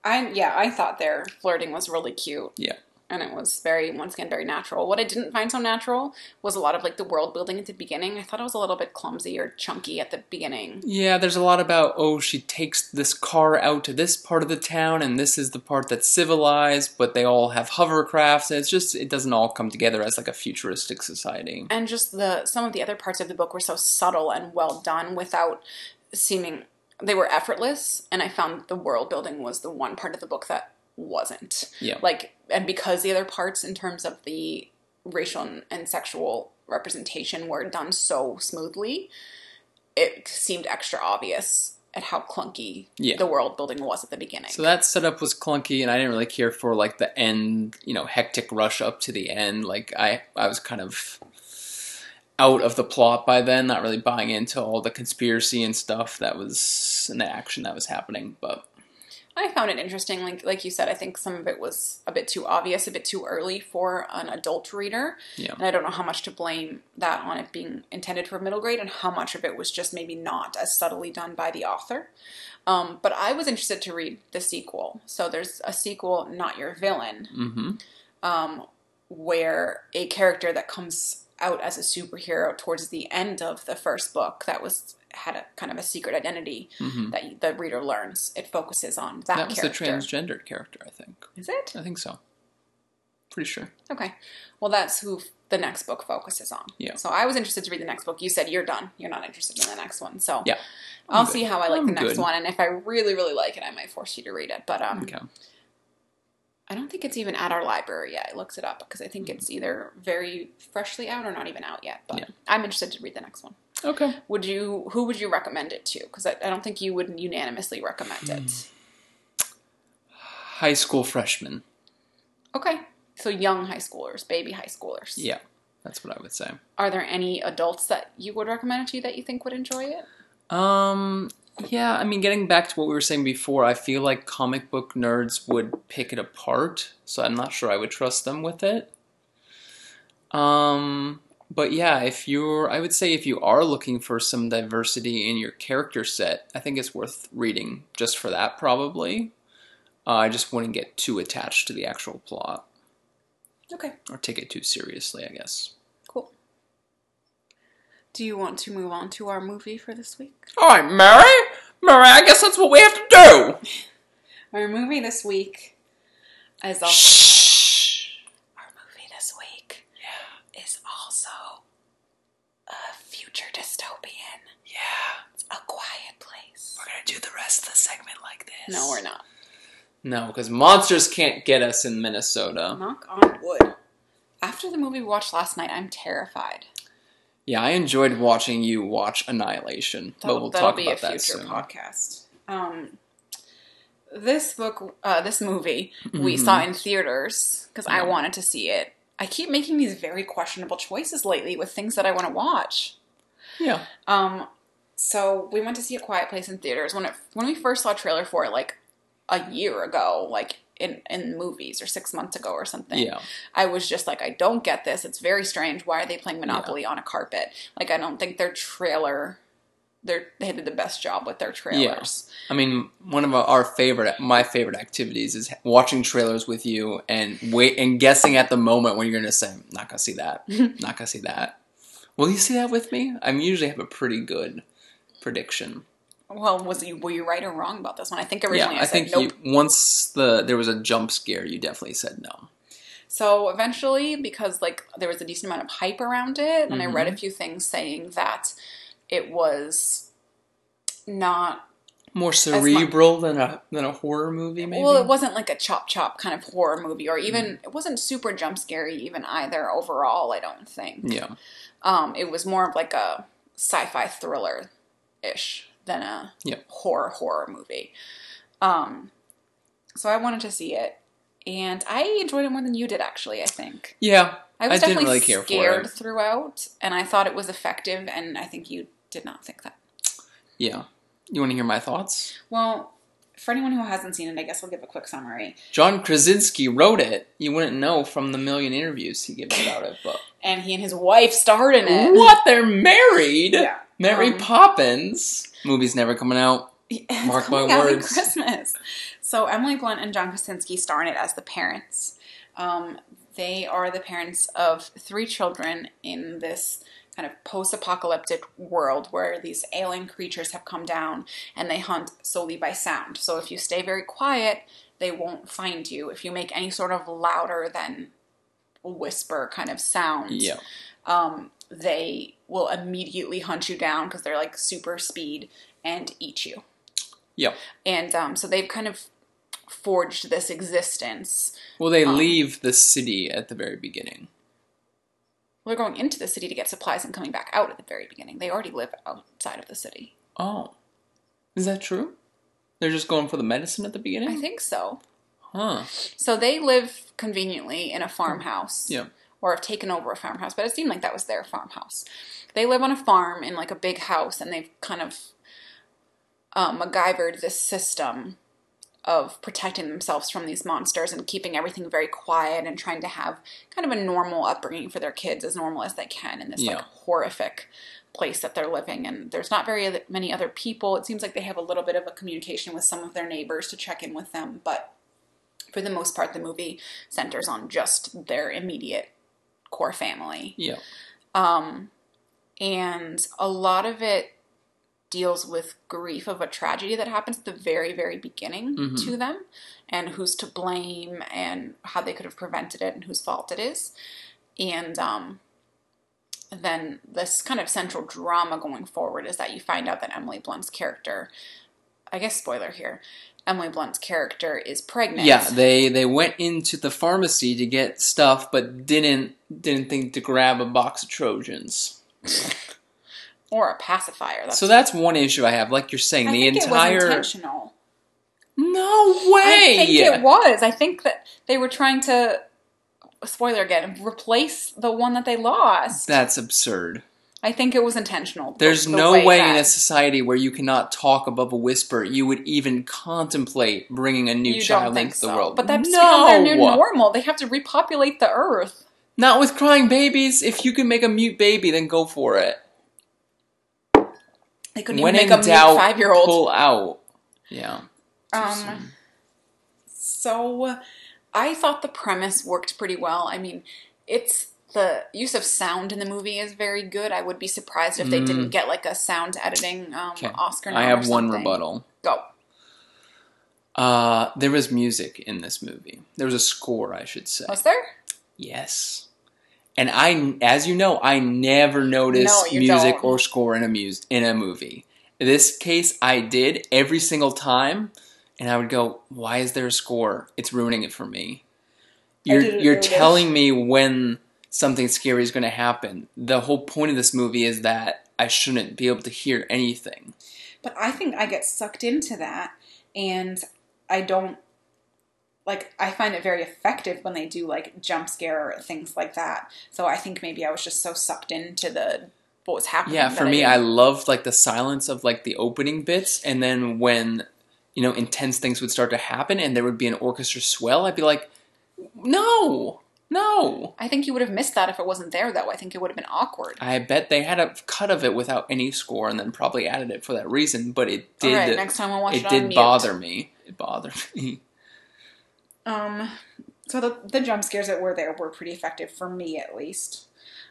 I yeah, I thought their flirting was really cute. Yeah. And it was very, once again, very natural. What I didn't find so natural was a lot of like the world building at the beginning. I thought it was a little bit clumsy or chunky at the beginning. Yeah, there's a lot about, oh, she takes this car out to this part of the town, and this is the part that's civilized, but they all have hovercrafts, and it's just, it doesn't all come together as like a futuristic society. And just the some of the other parts of the book were so subtle and well done without seeming they were effortless. And I found the world building was the one part of the book that wasn't. Yeah. Like, and because the other parts in terms of the racial and, sexual representation were done so smoothly, it seemed extra obvious at how clunky Yeah. the world building was at the beginning. So that setup was clunky, and I didn't really care for like the end, you know, hectic rush up to the end. Like I, I was kind of out of the plot by then, not really buying into all the conspiracy and stuff that was in the action that was happening. But I found it interesting. Like like you said, I think some of it was a bit too obvious, a bit too early for an adult reader. Yeah. And I don't know how much to blame that on it being intended for middle grade and how much of it was just maybe not as subtly done by the author. Um, but I was interested to read the sequel. So there's a sequel, Not Your Villain, hmm um, where a character that comes out as a superhero towards the end of the first book that was had a kind of a secret identity hmm that the reader learns. It focuses on that, that was character. the transgendered character, I think. Is it? I think so. Pretty sure. Okay. Well, that's who f- the next book focuses on. Yeah. So I was interested to read the next book. You said you're done. You're not interested in the next one. So Yeah. I'll good. see how I like I'm the next good. one, and if I really, really like it, I might force you to read it. But um, Okay. I don't think it's even at our library yet. I looked it up because I think it's either very freshly out or not even out yet. But Yeah. I'm interested to read the next one. Okay. Would you? Who would you recommend it to? Because I, I don't think you would unanimously recommend it. Hmm. High school freshmen. Okay. So young high schoolers, baby high schoolers. Yeah, that's what I would say. Are there any adults that you would recommend it to that you think would enjoy it? Um, yeah, I mean, getting back to what we were saying before, I feel like comic book nerds would pick it apart, so I'm not sure I would trust them with it. Um, but yeah, if you're, I would say if you are looking for some diversity in your character set, I think it's worth reading just for that, probably. Uh, I just wouldn't get too attached to the actual plot Okay. or take it too seriously, I guess. Do you want to move on to our movie for this week? All right, Mary, Mary, I guess that's what we have to do. Our movie this week is also Shh. our movie this week yeah. is also a future dystopian. Yeah. It's a quiet place. We're gonna do the rest of the segment like this. No, we're not. No, because monsters can't get us in Minnesota. Knock on wood. After the movie we watched last night, I'm terrified. Yeah, I enjoyed watching you watch Annihilation, but we'll talk about that future soon. podcast. Um, this book, uh, this movie, we Mhm. saw in theaters because I wanted to see it. I keep making these very questionable choices lately with things that I want to watch. Yeah, Um, so we went to see A Quiet Place in theaters when it when we first saw a trailer for it, like a year ago, like in in movies or six months ago or something. yeah, I was just like, I don't get this. It's very strange. Why are they playing Monopoly on a carpet? Like, I don't think their trailer, their they did the best job with their trailers. I mean, one of our favorite, my favorite activities is watching trailers with you and wait and guessing at the moment when you're gonna say, "Not gonna see that, not gonna see that." Will you see that with me? I usually have a pretty good prediction. Well, was you were you right or wrong about this one? I think originally yeah, I, I think nope. you, once the there was a jump scare, you definitely said no. So eventually, because like there was a decent amount of hype around it, and I read a Mhm. few things saying that it was not More cerebral than a than a horror movie, maybe. Well, it wasn't like a chop chop kind of horror movie, or even it wasn't super jump scary even either. Overall, I don't think. Yeah, Um, it was more of like a sci-fi thriller ish than a Yeah. horror horror movie. Um, so I wanted to see it, and I enjoyed it more than you did. Actually, I think yeah. I was I definitely really scared throughout, and I thought it was effective, and I think you did not think that. Yeah. You want to hear my thoughts? Well, for anyone who hasn't seen it, I guess I'll give a quick summary. John Krasinski wrote it. You wouldn't know from the million interviews he gives about it, but And he and his wife starred in it. what? They're married. Yeah. Mary Um, Poppins. Movie's never coming out. Mark my words. Christmas. So Emily Blunt and John Krasinski star in it as the parents. Um, they are the parents of three children in this kind of post-apocalyptic world where these alien creatures have come down and they hunt solely by sound. So if you stay very quiet, they won't find you. If you make any sort of louder than whisper kind of sound, Yeah. um, they will immediately hunt you down because they're like super speed and eat you. Yeah. And um, so they've kind of forged this existence. Well, they Um, leave the city at the very beginning. They're going into the city to get supplies and coming back out at the very beginning. They already live outside of the city. Oh. Is that true? They're just going for the medicine at the beginning? I think so. Huh. So they live conveniently in a farmhouse. Yeah. Or have taken over a farmhouse, but it seemed like that was their farmhouse. They live on a farm in like a big house, and they've kind of um, MacGyvered this system of protecting themselves from these monsters and keeping everything very quiet and trying to have kind of a normal upbringing for their kids, as normal as they can in this Yeah. like horrific place that they're living. And there's not very many other people. It seems like they have a little bit of a communication with some of their neighbors to check in with them, but for the most part, the movie centers on just their immediate core family. Yeah. Um, and a lot of it deals with grief of a tragedy that happens at the very, very beginning Mhm. to them and who's to blame and how they could have prevented it and whose fault it is. And um, then this kind of central drama going forward is that you find out that Emily Blunt's character, I guess spoiler here, Emily Blunt's character is pregnant. Yeah, they they went into the pharmacy to get stuff, but didn't didn't think to grab a box of Trojans. or a pacifier. That's, So that's one issue I have. Like you're saying, I the think it was entire intentional. no way. I think it was. I think that they were trying to spoiler again replace the one that they lost. That's absurd. I think it was intentional. There's the no way, in that- a society where you cannot talk above a whisper you would even contemplate bringing a new you child into the world. But that's no, their new normal. They have to repopulate the earth. not with crying babies. If you can make a mute baby, then go for it. They couldn't when even make a doubt, five year old. pull out. Yeah. Um, so I thought the premise worked pretty well. I mean, it's the use of sound in the movie is very good. I would be surprised if they Mm. didn't get like a sound editing um, Oscar. I have one rebuttal. Go. Uh, there was music in this movie. There was a score, I should say. Was there? Yes. And I, as you know, I never notice No, music don't. or score in a mus- in a movie. In this case, I did every single time, and I would go, "Why is there a score? It's ruining it for me." You're you're notice. telling me when something scary is going to happen. The whole point of this movie is that I shouldn't be able to hear anything. But I think I get sucked into that, and I don't like. I find it very effective when they do like jump scare or things like that. So I think maybe I was just so sucked into the what was happening. Yeah, for me, didn't- I loved like the silence of like the opening bits, and then when you know intense things would start to happen, and there would be an orchestra swell, I'd be like, "No, no." I think you would have missed that if it wasn't there, though. I think it would have been awkward. I bet they had a cut of it without any score, and then probably added it for that reason. But it did. right, next time I'll watch it, it did mute. bother me. It bothered me. Um, so the the jump scares that were there were pretty effective for me, at least.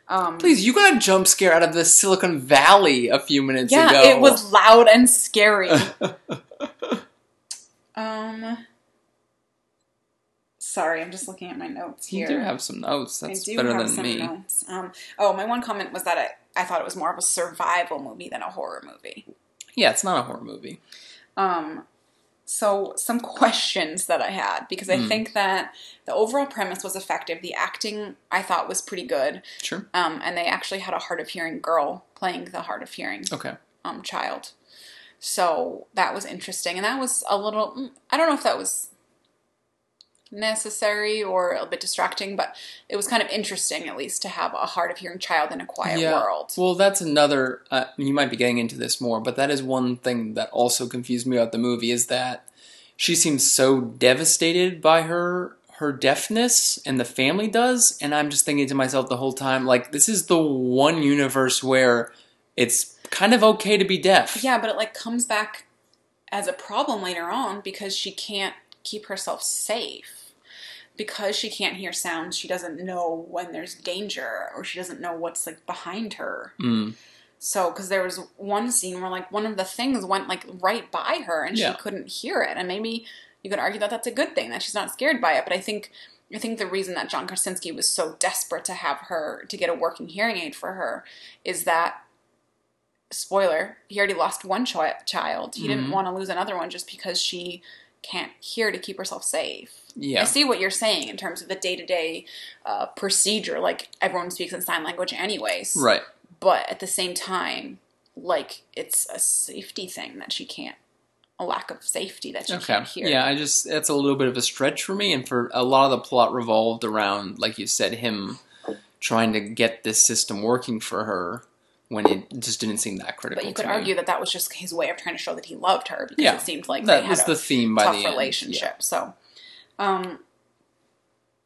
Um, Please, you got a jump scare out of the Silicon Valley a few minutes yeah, ago. it was loud and scary. um, sorry, I'm just looking at my notes here. You do have some notes. I That's do better have than some me. notes. Um, oh, my one comment was that I, I thought it was more of a survival movie than a horror movie. Yeah, it's not a horror movie. Um, so some questions that I had because I Mm. think that the overall premise was effective. The acting I thought was pretty good. Sure. Um, and they actually had a hard of hearing girl playing the hard of hearing Okay. um, child. So that was interesting, and that was a little. mm, I don't know if that was necessary or a bit distracting, but it was kind of interesting, at least, to have a hard of hearing child in a quiet Yeah. world. Well, that's another. Uh, you might be getting into this more, but that is one thing that also confused me about the movie is that she seems so devastated by her her deafness, and the family does, and I'm just thinking to myself the whole time, like this is the one universe where it's kind of okay to be deaf. Yeah, but it like comes back as a problem later on because she can't keep herself safe. Because she can't hear sounds, she doesn't know when there's danger or she doesn't know what's like behind her. Mm. So, because there was one scene where like one of the things went like right by her and Yeah. she couldn't hear it, and maybe you could argue that that's a good thing that she's not scared by it. But I think I think the reason that John Krasinski was so desperate to have her to get a working hearing aid for her is that spoiler he already lost one chi- child. He didn't Mhm. want to lose another one just because she can't hear to keep herself safe. I Yeah. see what you're saying in terms of the day to day procedure. Like everyone speaks in sign language, anyways Right. but at the same time, like it's a safety thing that she can't, a lack of safety that she Okay. can't hear. Yeah, I just that's a little bit of a stretch for me, and for a lot of the plot revolved around, like you said, him trying to get this system working for her when it just didn't seem that critical. But you could argue that that was just his way of trying to show that he loved her because Yeah. it seemed like that they was had the a theme by the end. relationship. So, um,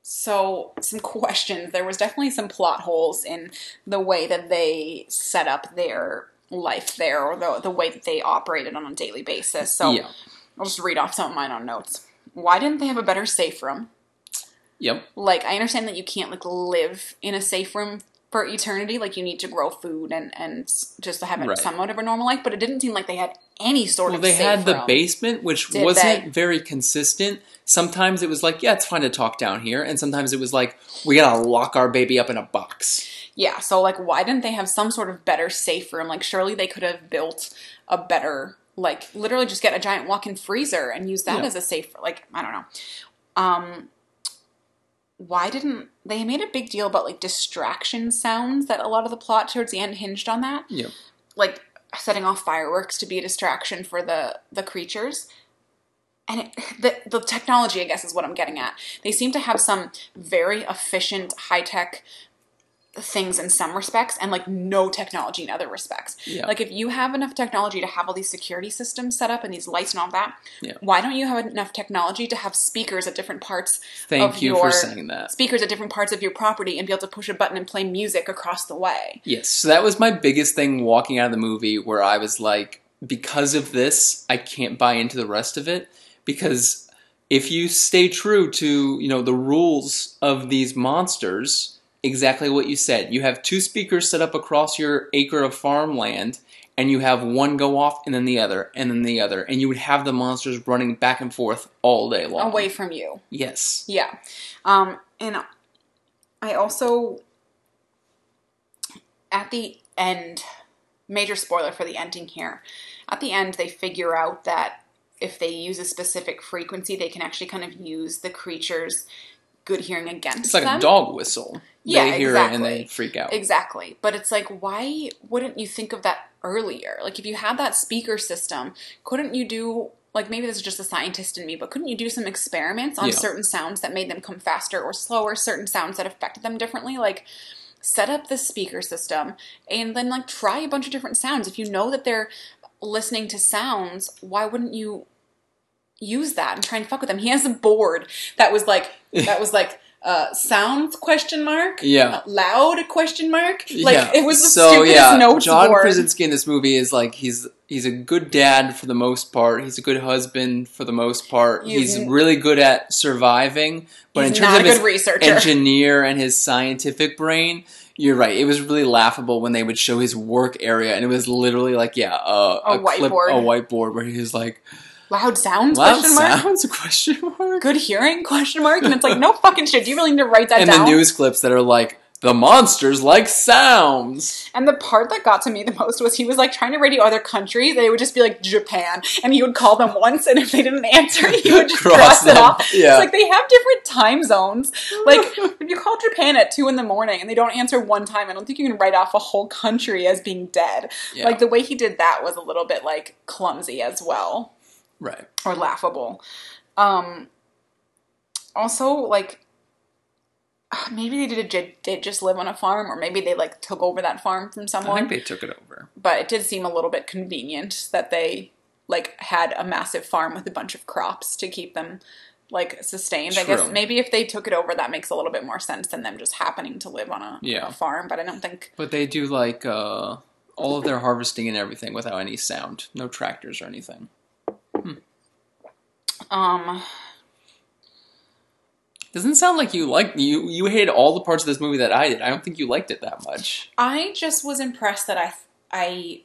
so some questions. There was definitely some plot holes in the way that they set up their life there, or the the way that they operated on a daily basis. So, Yeah. I'll just read off some of mine on notes. Why didn't they have a better safe room? Yep. like I understand that you can't like live in a safe room for eternity, like you need to grow food and and just to have it Right. somewhat of a normal life. But it didn't seem like they had any sort Well, of. Well, they had the room. basement, which Did wasn't they? very consistent. Sometimes it was like, yeah, it's fine to talk down here, and sometimes it was like, we gotta lock our baby up in a box. Yeah, so like why didn't they have some sort of better safe room? Like surely they could have built a better like literally just get a giant walk-in freezer and use that Yeah. as a safe like I don't know. Um why didn't they made a big deal about like distraction sounds that a lot of the plot towards the end hinged on that? Yeah. Like setting off fireworks to be a distraction for the the creatures. And it, the the technology, I guess, is what I'm getting at. They seem to have some very efficient, high tech things in some respects, and like no technology in other respects. Yeah. Like if you have enough technology to have all these security systems set up and these lights and all that, Yeah. why don't you have enough technology to have speakers at different parts Thank of you your for saying that. speakers at different parts of your property and be able to push a button and play music across the way? Yes, so that was my biggest thing walking out of the movie where I was like, because of this, I can't buy into the rest of it. Because if you stay true to, you know, the rules of these monsters, exactly what you said. You have two speakers set up across your acre of farmland, and you have one go off and then the other, and then the other, and you would have the monsters running back and forth all day long. Away from you. Yes. Yeah. Um, and I also, at the end, major spoiler for the ending here. At the end, they figure out that if they use a specific frequency, they can actually kind of use the creature's good hearing against It's like them. a dog whistle. Yeah, they hear it and they exactly. freak out. Exactly. But it's like, why wouldn't you think of that earlier? Like, if you had that speaker system, couldn't you do, like, maybe this is just a scientist in me, but couldn't you do some experiments on Yeah. certain sounds that made them come faster or slower, certain sounds that affected them differently? Like, set up the speaker system and then, like, try a bunch of different sounds. If you know that they're listening to sounds, why wouldn't you use that and try and fuck with them? He has a board that was like, that was like, uh, sounds question mark Yeah. loud question mark like yeah. it was the so stupidest yeah. notes John board Krasinski in this movie is like he's he's a good dad for the most part. He's a good husband for the most part. He's He's, really good at surviving, but in terms of his good researcher engineer and his scientific brain. You're right. It was really laughable when they would show his work area, and it was literally like, yeah, uh, A clip, whiteboard. a whiteboard where he was like, loud sounds "Loud question mark sounds?" Question mark. good hearing question mark and it's like no fucking shit do you really need to write that And down the news clips that are like, "The monsters like sounds." and the part that got to me the most was he was like trying to radio other countries they would just be like japan and he would call them once and if they didn't answer he would just Cross cross, it off Yeah. it's like they have different time zones like if you call japan at two in the morning and they don't answer one time i don't think you can write off a whole country as being dead Yeah. like the way he did that was a little bit like clumsy as well Right. or laughable. Um, also, like maybe they did, did did just live on a farm, or maybe they like took over that farm from someone I think they took it over. but it did seem a little bit convenient that they like had a massive farm with a bunch of crops to keep them like sustained. I guess maybe if they took it over, that makes a little bit more sense than them just happening to live on a, Yeah. a farm. But I don't think But they do like uh, all of their harvesting and everything without any sound, no tractors or anything. Um Doesn't sound like you like you you hated all the parts of this movie that I did. I don't think you liked it that much. I just was impressed that I I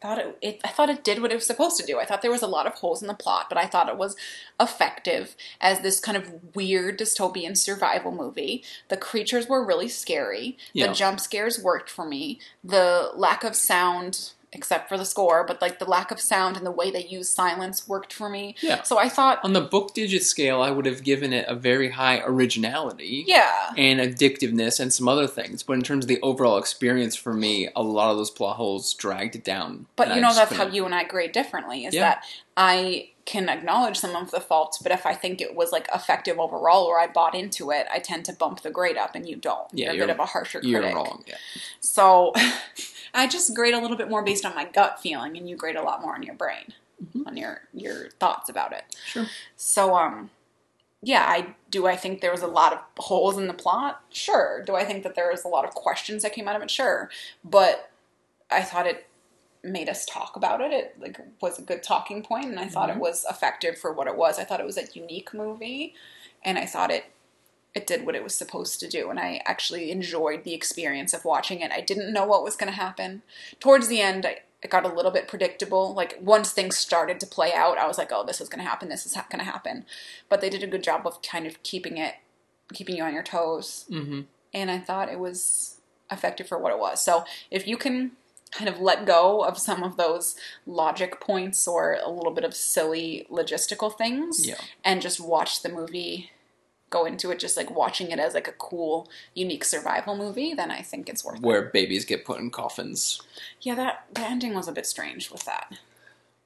thought it, it I thought it did what it was supposed to do. I thought there was a lot of holes in the plot, but I thought it was effective as this kind of weird dystopian survival movie. The creatures were really scary. Yeah. The jump scares worked for me. The lack of sound except for the score, but like the lack of sound and the way they use silence worked for me. Yeah. So I thought On the book digit scale, I would have given it a very high originality. yeah. And addictiveness and some other things, but in terms of the overall experience for me, a lot of those plot holes dragged it down. But you know that's how couldn't- you and I grade differently. Is Yeah. that I can acknowledge some of the faults, but if I think it was like effective overall or I bought into it, I tend to bump the grade up, and you don't. Yeah, you're a you're- bit of a harsher You're critic. wrong. Yeah. So I just grade a little bit more based on my gut feeling, and you grade a lot more on your brain, Mhm. on your your thoughts about it. Sure. So um. Yeah, I do. I think there was a lot of holes in the plot. Sure. Do I think that there was a lot of questions that came out of it? Sure. But I thought it made us talk about it. It like was a good talking point, and I thought Mhm. it was effective for what it was. I thought it was a unique movie, and I thought it it did what it was supposed to do, and I actually enjoyed the experience of watching it. I didn't know what was going to happen. Towards the end, I, it got a little bit predictable. Like once things started to play out, I was like, "Oh, this is going to happen. This is going to happen." But they did a good job of kind of keeping it, keeping you on your toes, Mm-hmm. and I thought it was effective for what it was. So if you can kind of let go of some of those logic points or a little bit of silly logistical things, Yeah. and just watch the movie go into it just like watching it as like a cool unique survival movie then i think it's worth it Where babies get put in coffins. yeah that the ending was a bit strange with that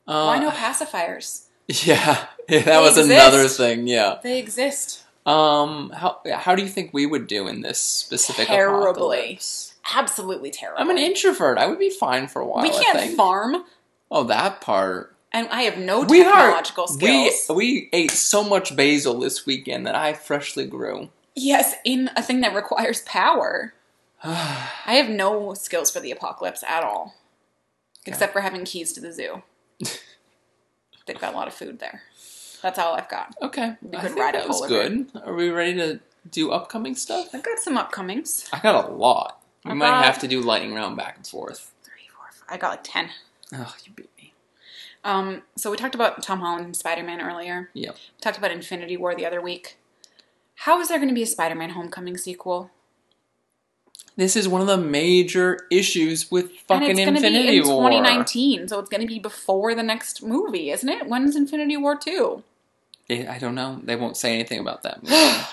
Uh, why no pacifiers Yeah, yeah that They was exist. another thing. Yeah. they exist Um. How how do you think we would do in this specific Terribly. apocalypse? absolutely terrible I'm an introvert. I would be fine for a while. we can't farm Oh, that part. And i have no We are. technological We skills we ate so much basil this weekend that I freshly grew. yes in a thing that requires power i have no skills for the apocalypse at all except for having keys to the zoo they've got a lot of food there that's all i've got okay, We could ride a that was good. Are we ready to do upcoming stuff? i've got some upcomings I got a lot. We I might have to do lightning round back and forth. three, four, five. I got like ten. Oh, you beat. Um, so we talked about Tom Holland and Spider Man earlier. Yep. We talked about Infinity War the other week. How is there going to be a Spider Man Homecoming sequel? This is one of the major issues with fucking and it's going to be in War. 2019, so it's going to be before the next movie, isn't it? When's Infinity War 2? Eh, I don't know. They won't say anything about that. Movie.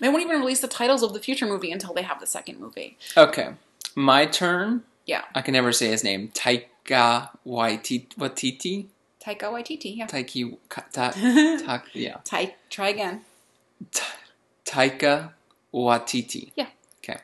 They won't even release the titles of the future movie until they have the second movie. okay, my turn. Yeah. I can never say his name. Taika Waititi. Waititi. Taika Waititi, yeah. Taiki. Ta, ta, yeah. Ty- try again. Ta- Taika Waititi. Yeah. Okay.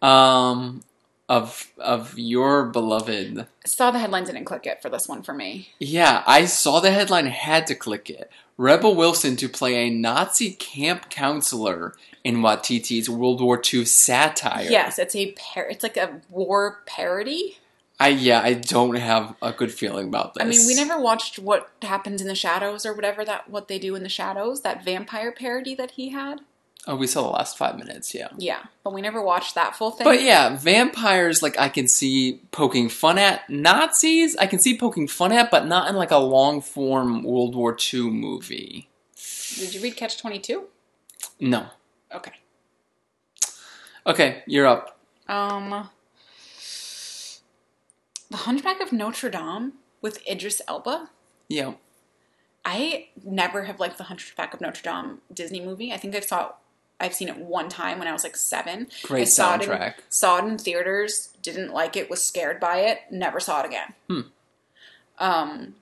Um, of of your beloved. Saw the headlines and didn't click it for this one for me. Yeah, I saw the headline, had to click it. Rebel Wilson to play a Nazi camp counselor in Waititi's World War II satire. Yes, it's a par- it's like a war parody. I yeah, I don't have a good feeling about this. I mean, we never watched what happens in the shadows or whatever that what they do in the shadows. That vampire parody that he had. Oh, we saw the last five minutes, yeah. Yeah, but we never watched that full thing. But yeah, vampires like I can see poking fun at. Nazis, I can see poking fun at, but not in like a long form World War II movie. Did you read Catch Twenty Two? No. Okay. Okay, you're up. Um, The Hunchback of Notre Dame with Idris Elba. Yeah. I never have liked the Hunchback of Notre Dame Disney movie. I think I saw I've seen it one time when I was like seven. Great I saw It in, soundtrack. saw it in theaters. Didn't like it. Was scared by it. Never saw it again. Hmm. Um,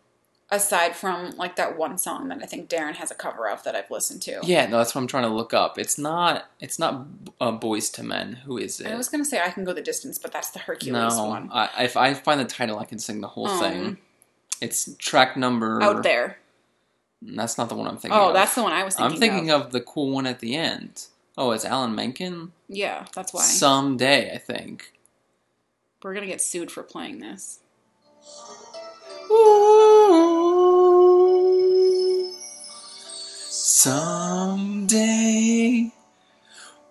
aside from like that one song that I think Darren has a cover of that I've listened to. Yeah, no, that's what I'm trying to look up. It's not. It's not uh, Boyz II Men. Who is it? I was gonna say I can go the distance, but that's the Hercules no, one. I, if I find the title, I can sing the whole Um, thing. It's track number. Out there. That's not the one I'm thinking. Of. Oh, of. that's the one I was thinking. I'm thinking of. of. the cool one at the end. Oh, it's Alan Menken. Yeah, that's why Someday, I think. we're gonna get sued for playing this. Someday,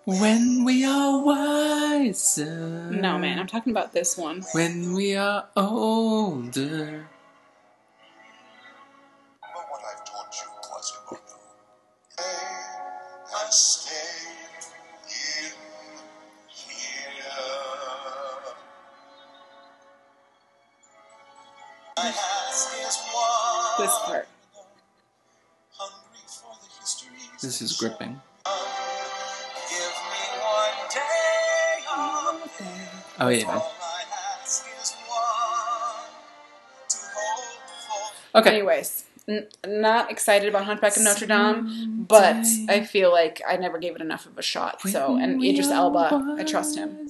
when we are wiser. No, man, I'm talking about this one. When we are older. Remember what This is gripping. Give me one day. Oh yeah. All I ask is one to hope for. Okay. Anyways, n- not excited about Hunchback of Notre Dame, but I feel like I never gave it enough of a shot. So, and Idris Elba, I trust him.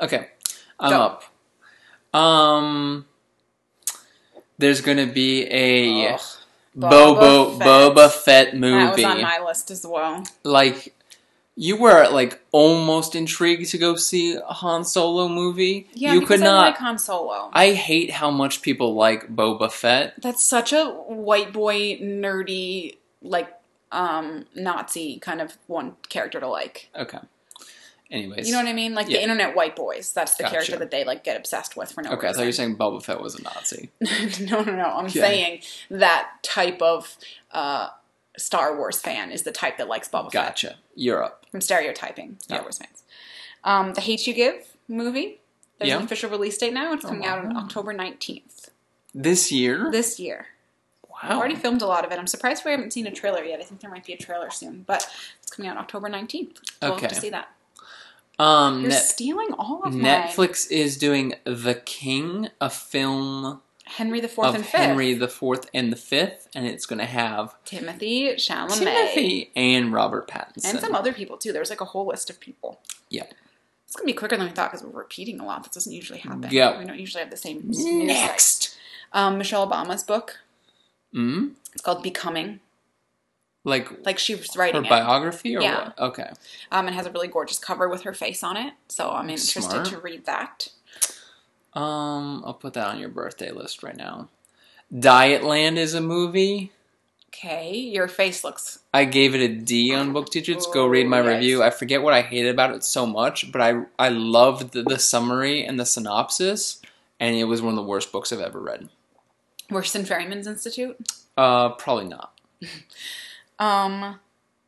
Okay, I'm Go. up. Um, there's gonna be a Ugh, Boba Boba Fett. Boba Fett that movie. was on my list as well. like, you were like almost intrigued to go see a Han Solo movie. Yeah, you could I not. like Han Solo. I hate how much people like Boba Fett. That's such a white boy nerdy like um, Nazi kind of one character to like. Okay. Anyways. You know what I mean? Like Yeah. the internet white boys. That's the Gotcha. character that they like get obsessed with for no Okay, I thought you were reason. saying Boba Fett was a Nazi. no, no, no. I'm Okay. saying that type of uh, Star Wars fan is the type that likes Boba Fett. Gotcha. Europe. I'm stereotyping Star Yeah. Wars fans. Um, the Hate You Give movie. There's Yeah. an official release date now. It's Oh, coming out on. October 19th This year? this year. wow. I've already filmed a lot of it. I'm surprised we haven't seen a trailer yet. I think there might be a trailer soon, but it's coming out October 19th. So we'll have Okay. to see that. Um, You're Net- stealing all of mine. Netflix is doing The King, a film Henry the Fourth and Fifth. Henry the Fourth and the Fifth, and it's going to have Timothée Chalamet. Timothée and Robert Pattinson. And some other people too. There's like a whole list of people. Yeah. It's gonna be quicker than we thought because we're repeating a lot. That doesn't usually happen. Yeah. We don't usually have the same. Next. Um, Michelle Obama's book. Mm? It's called Becoming. Like Like she was her writing it. biography or Yeah. what? Okay. Um, and has a really gorgeous cover with her face on it. So I'm interested Smart. to read that. Um, I'll put that on your birthday list right now. Dietland is a movie. Okay, your face looks. I gave it a D on Book Digits. Go read my review. I forget what I hated about it so much, but I I loved the, the summary and the synopsis, and it was one of the worst books I've ever read. Worse than Ferryman's Institute. Uh, probably not. Um,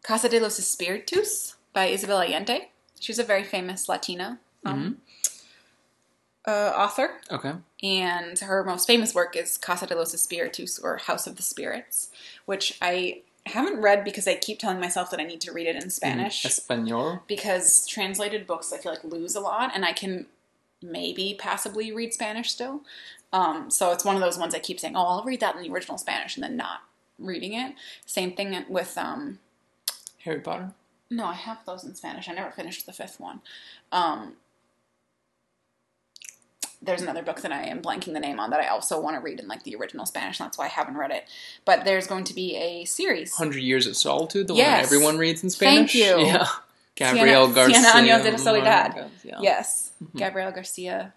Casa de los Espíritus by Isabel Allende. She's a very famous Latina um, uh, author. Okay. and her most famous work is Casa de los Espíritus or House of the Spirits, which I haven't read because I keep telling myself that I need to read it in Spanish Espanol. because translated books I feel like lose a lot and I can maybe passably read Spanish still. Um, so it's one of those ones I keep saying, "Oh, I'll read that in the original Spanish," and then not reading it. Same thing with um, Harry Potter. no, I have those in Spanish. I never finished the fifth one. Um, there's another book that I am blanking the name on that I also want to read in like the original Spanish. and That's why I haven't read it. But there's going to be a series. Hundred Years of Solitude, the one Yes. that everyone reads in Spanish. Thank you. Yeah. Gabriel Garcia. Años de Soledad. Yeah. Yes, Mhm. Gabriel Garcia.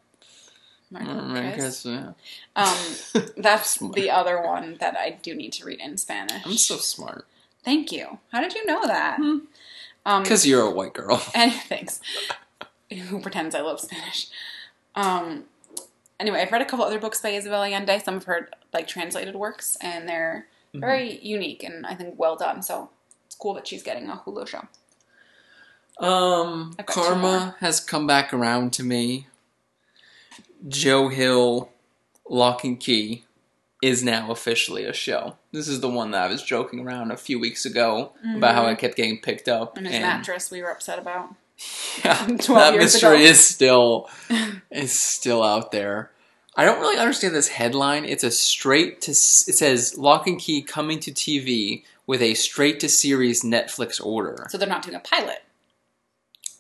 Mm, yeah. Um, that's the other one that I do need to read in Spanish. I'm so smart. Thank you. How did you know that? Hmm. Um, Because you're a white girl. And thanks. Who pretends I love Spanish? Um. Anyway, I've read a couple other books by Isabel Allende. Some of her like translated works, and they're Mm-hmm. very unique and I think well done. So it's cool that she's getting a Hulu show. Um, I've got two Karma has come back around to me. Joe Hill, Locke and Key, is now officially a show. This is the one that I was joking around a few weeks ago about how I mm-hmm. kept getting picked up. And his mattress we were upset about. Yeah, 12 that years mystery ago. is still is still out there. I don't really understand this headline. It's a straight to. It says Locke and Key coming to TV with a straight to series Netflix order. So they're not doing a pilot.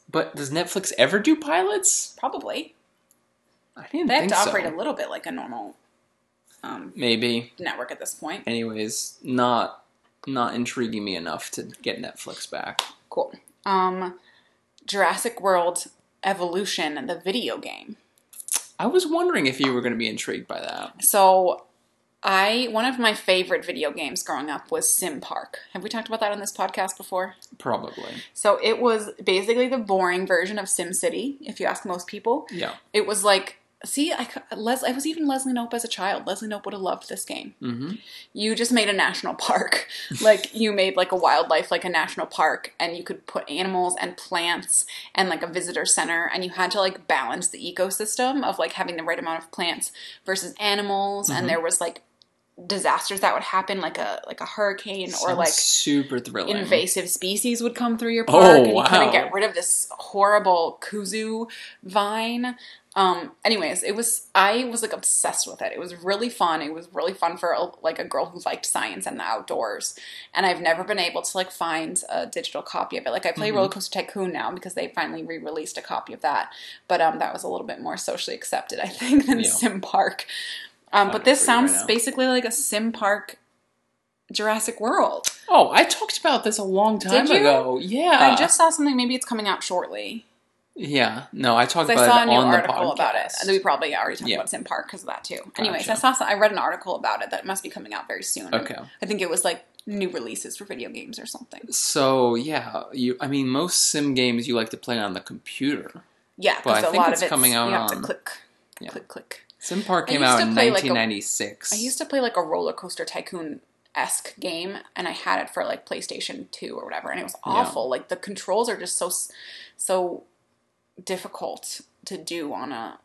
But does Netflix ever do pilots? Probably. I didn't They have to so. operate a little bit like a normal um, Maybe. network at this point. Anyways, not not intriguing me enough to get Netflix back. Cool. Um, Jurassic World Evolution, the video game. I was wondering if you were going to be intrigued by that. So, I one of my favorite video games growing up was Sim Park. Have we talked about that on this podcast before? Probably. So it was basically the boring version of Sim City. If you ask most people, Yeah. it was like. See, I, Les, I was even Leslie Knope as a child. Leslie Knope would have loved this game. Mm-hmm. You just made a national park. like, you made like a wildlife, like a national park, and you could put animals and plants and like a visitor center, and you had to like balance the ecosystem of like having the right amount of plants versus animals, Mhm. and there was like disasters that would happen, like a like a hurricane or like super thrilling. invasive species would come through your Oh, park and you couldn't wow. get rid of this horrible kudzu vine um anyways it was i was like obsessed with it it was really fun it was really fun for a, like a girl who liked science and the outdoors and i've never been able to like find a digital copy of it like i play Mhm. roller coaster tycoon now because they finally re-released a copy of that but um that was a little bit more socially accepted i think than Yeah. sim park um but this you right sounds basically like a sim park Jurassic World. Oh, I talked about this a long time ago. Yeah. I just saw something. Maybe it's coming out shortly. Yeah. No, I talked 'Cause I about saw a it new on the article about it. And we probably already talked Yeah. about Sim Park because of that too. Anyways, I saw. Some, I read an article about it that must be coming out very soon. Okay. I think it was like new releases for video games or something. So yeah, you. I mean, most sim games you like to play on the computer. Yeah, But because a lot it's of it's coming out you have on- to click, Yeah. click, click. Sim Park came out in play, like, a- 1996. I used to play like a roller coaster tycoon esque game, and I had it for like PlayStation Two or whatever, and it was Yeah. awful. Like the controls are just so so difficult to do on a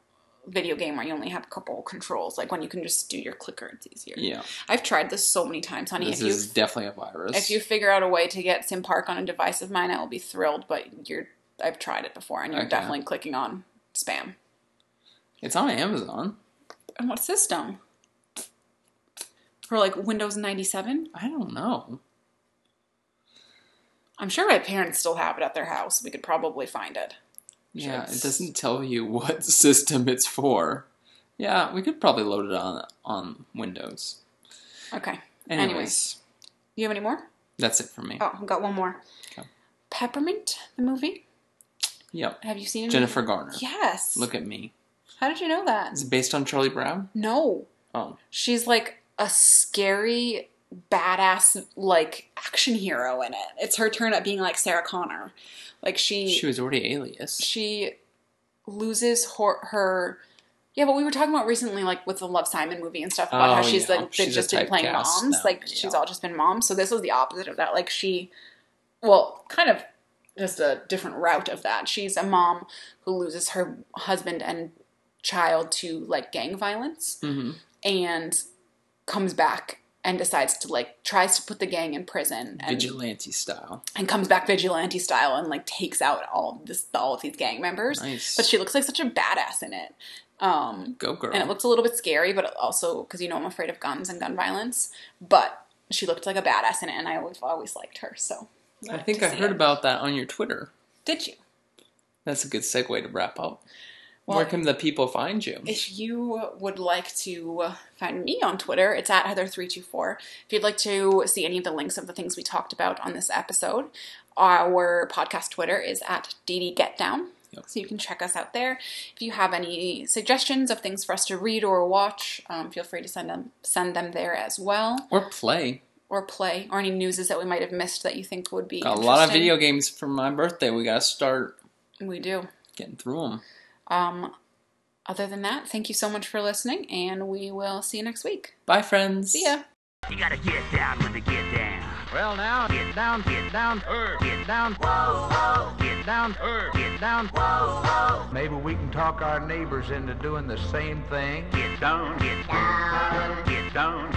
video game where you only have a couple controls. Like when you can just do your clicker, it's easier. Yeah, I've tried this so many times, honey. this if you is definitely a virus. if you figure out a way to get Sim Park on a device of mine, I will be thrilled. But you're I've tried it before, and you're Okay. definitely clicking on spam. it's on Amazon. And what system? For like Windows 97? I don't know. I'm sure my parents still have it at their house. We could probably find it. Yeah, It's- it doesn't tell you what system it's for. Yeah, we could probably load it on on Windows. Okay. Anyways, Anyways. You have any more? that's it for me. Oh, I've got one more. Okay. Peppermint, the movie. Yep, Have you seen it? Jennifer Garner. Yes. Look at me. How did you know that? Is it based on Charlie Brown? No. Oh, She's like a scary, badass, like action hero in it. It's her turn at being like Sarah Connor. Like she she was already Alias. she loses her, her yeah but we were talking about recently like with the love simon movie and stuff about Oh, how she's yeah. like She's just been playing moms now, like yeah. she's all just been moms so this was the opposite of that like she well kind of just a different route of that she's a mom who loses her husband and child to like gang violence hmm and comes back and decides to like tries to put the gang in prison and Vigilante style. and comes back vigilante style and like takes out all this all of these gang members. Nice. But she looks like such a badass in it. Um, Go girl. and it looks a little bit scary, but also because you know I'm afraid of guns and gun violence. But she looked like a badass in it, and I always always liked her. So I think I heard it. about that on your Twitter. Did you? That's a good segue to wrap up. Well, Where can the people find you? If you would like to find me on Twitter, it's at Heather324. If you'd like to see any of the links of the things we talked about on this episode, our podcast Twitter is at DDGetDown. Yep. So you can check us out there. If you have any suggestions of things for us to read or watch, um, feel free to send them send them there as well, Or play. or play, or any newses that we might have missed that you think would be a lot of video games for my birthday. We gotta start We do. getting through them. Um, other than that, thank you so much for listening, and we will see you next week. Bye, friends. See ya. You gotta get down with the get down. Well now, get down, get down, er, get down, whoa, whoa, get down, er, get down, whoa, whoa. Maybe we can talk our neighbors into doing the same thing. Get down, get down, get down,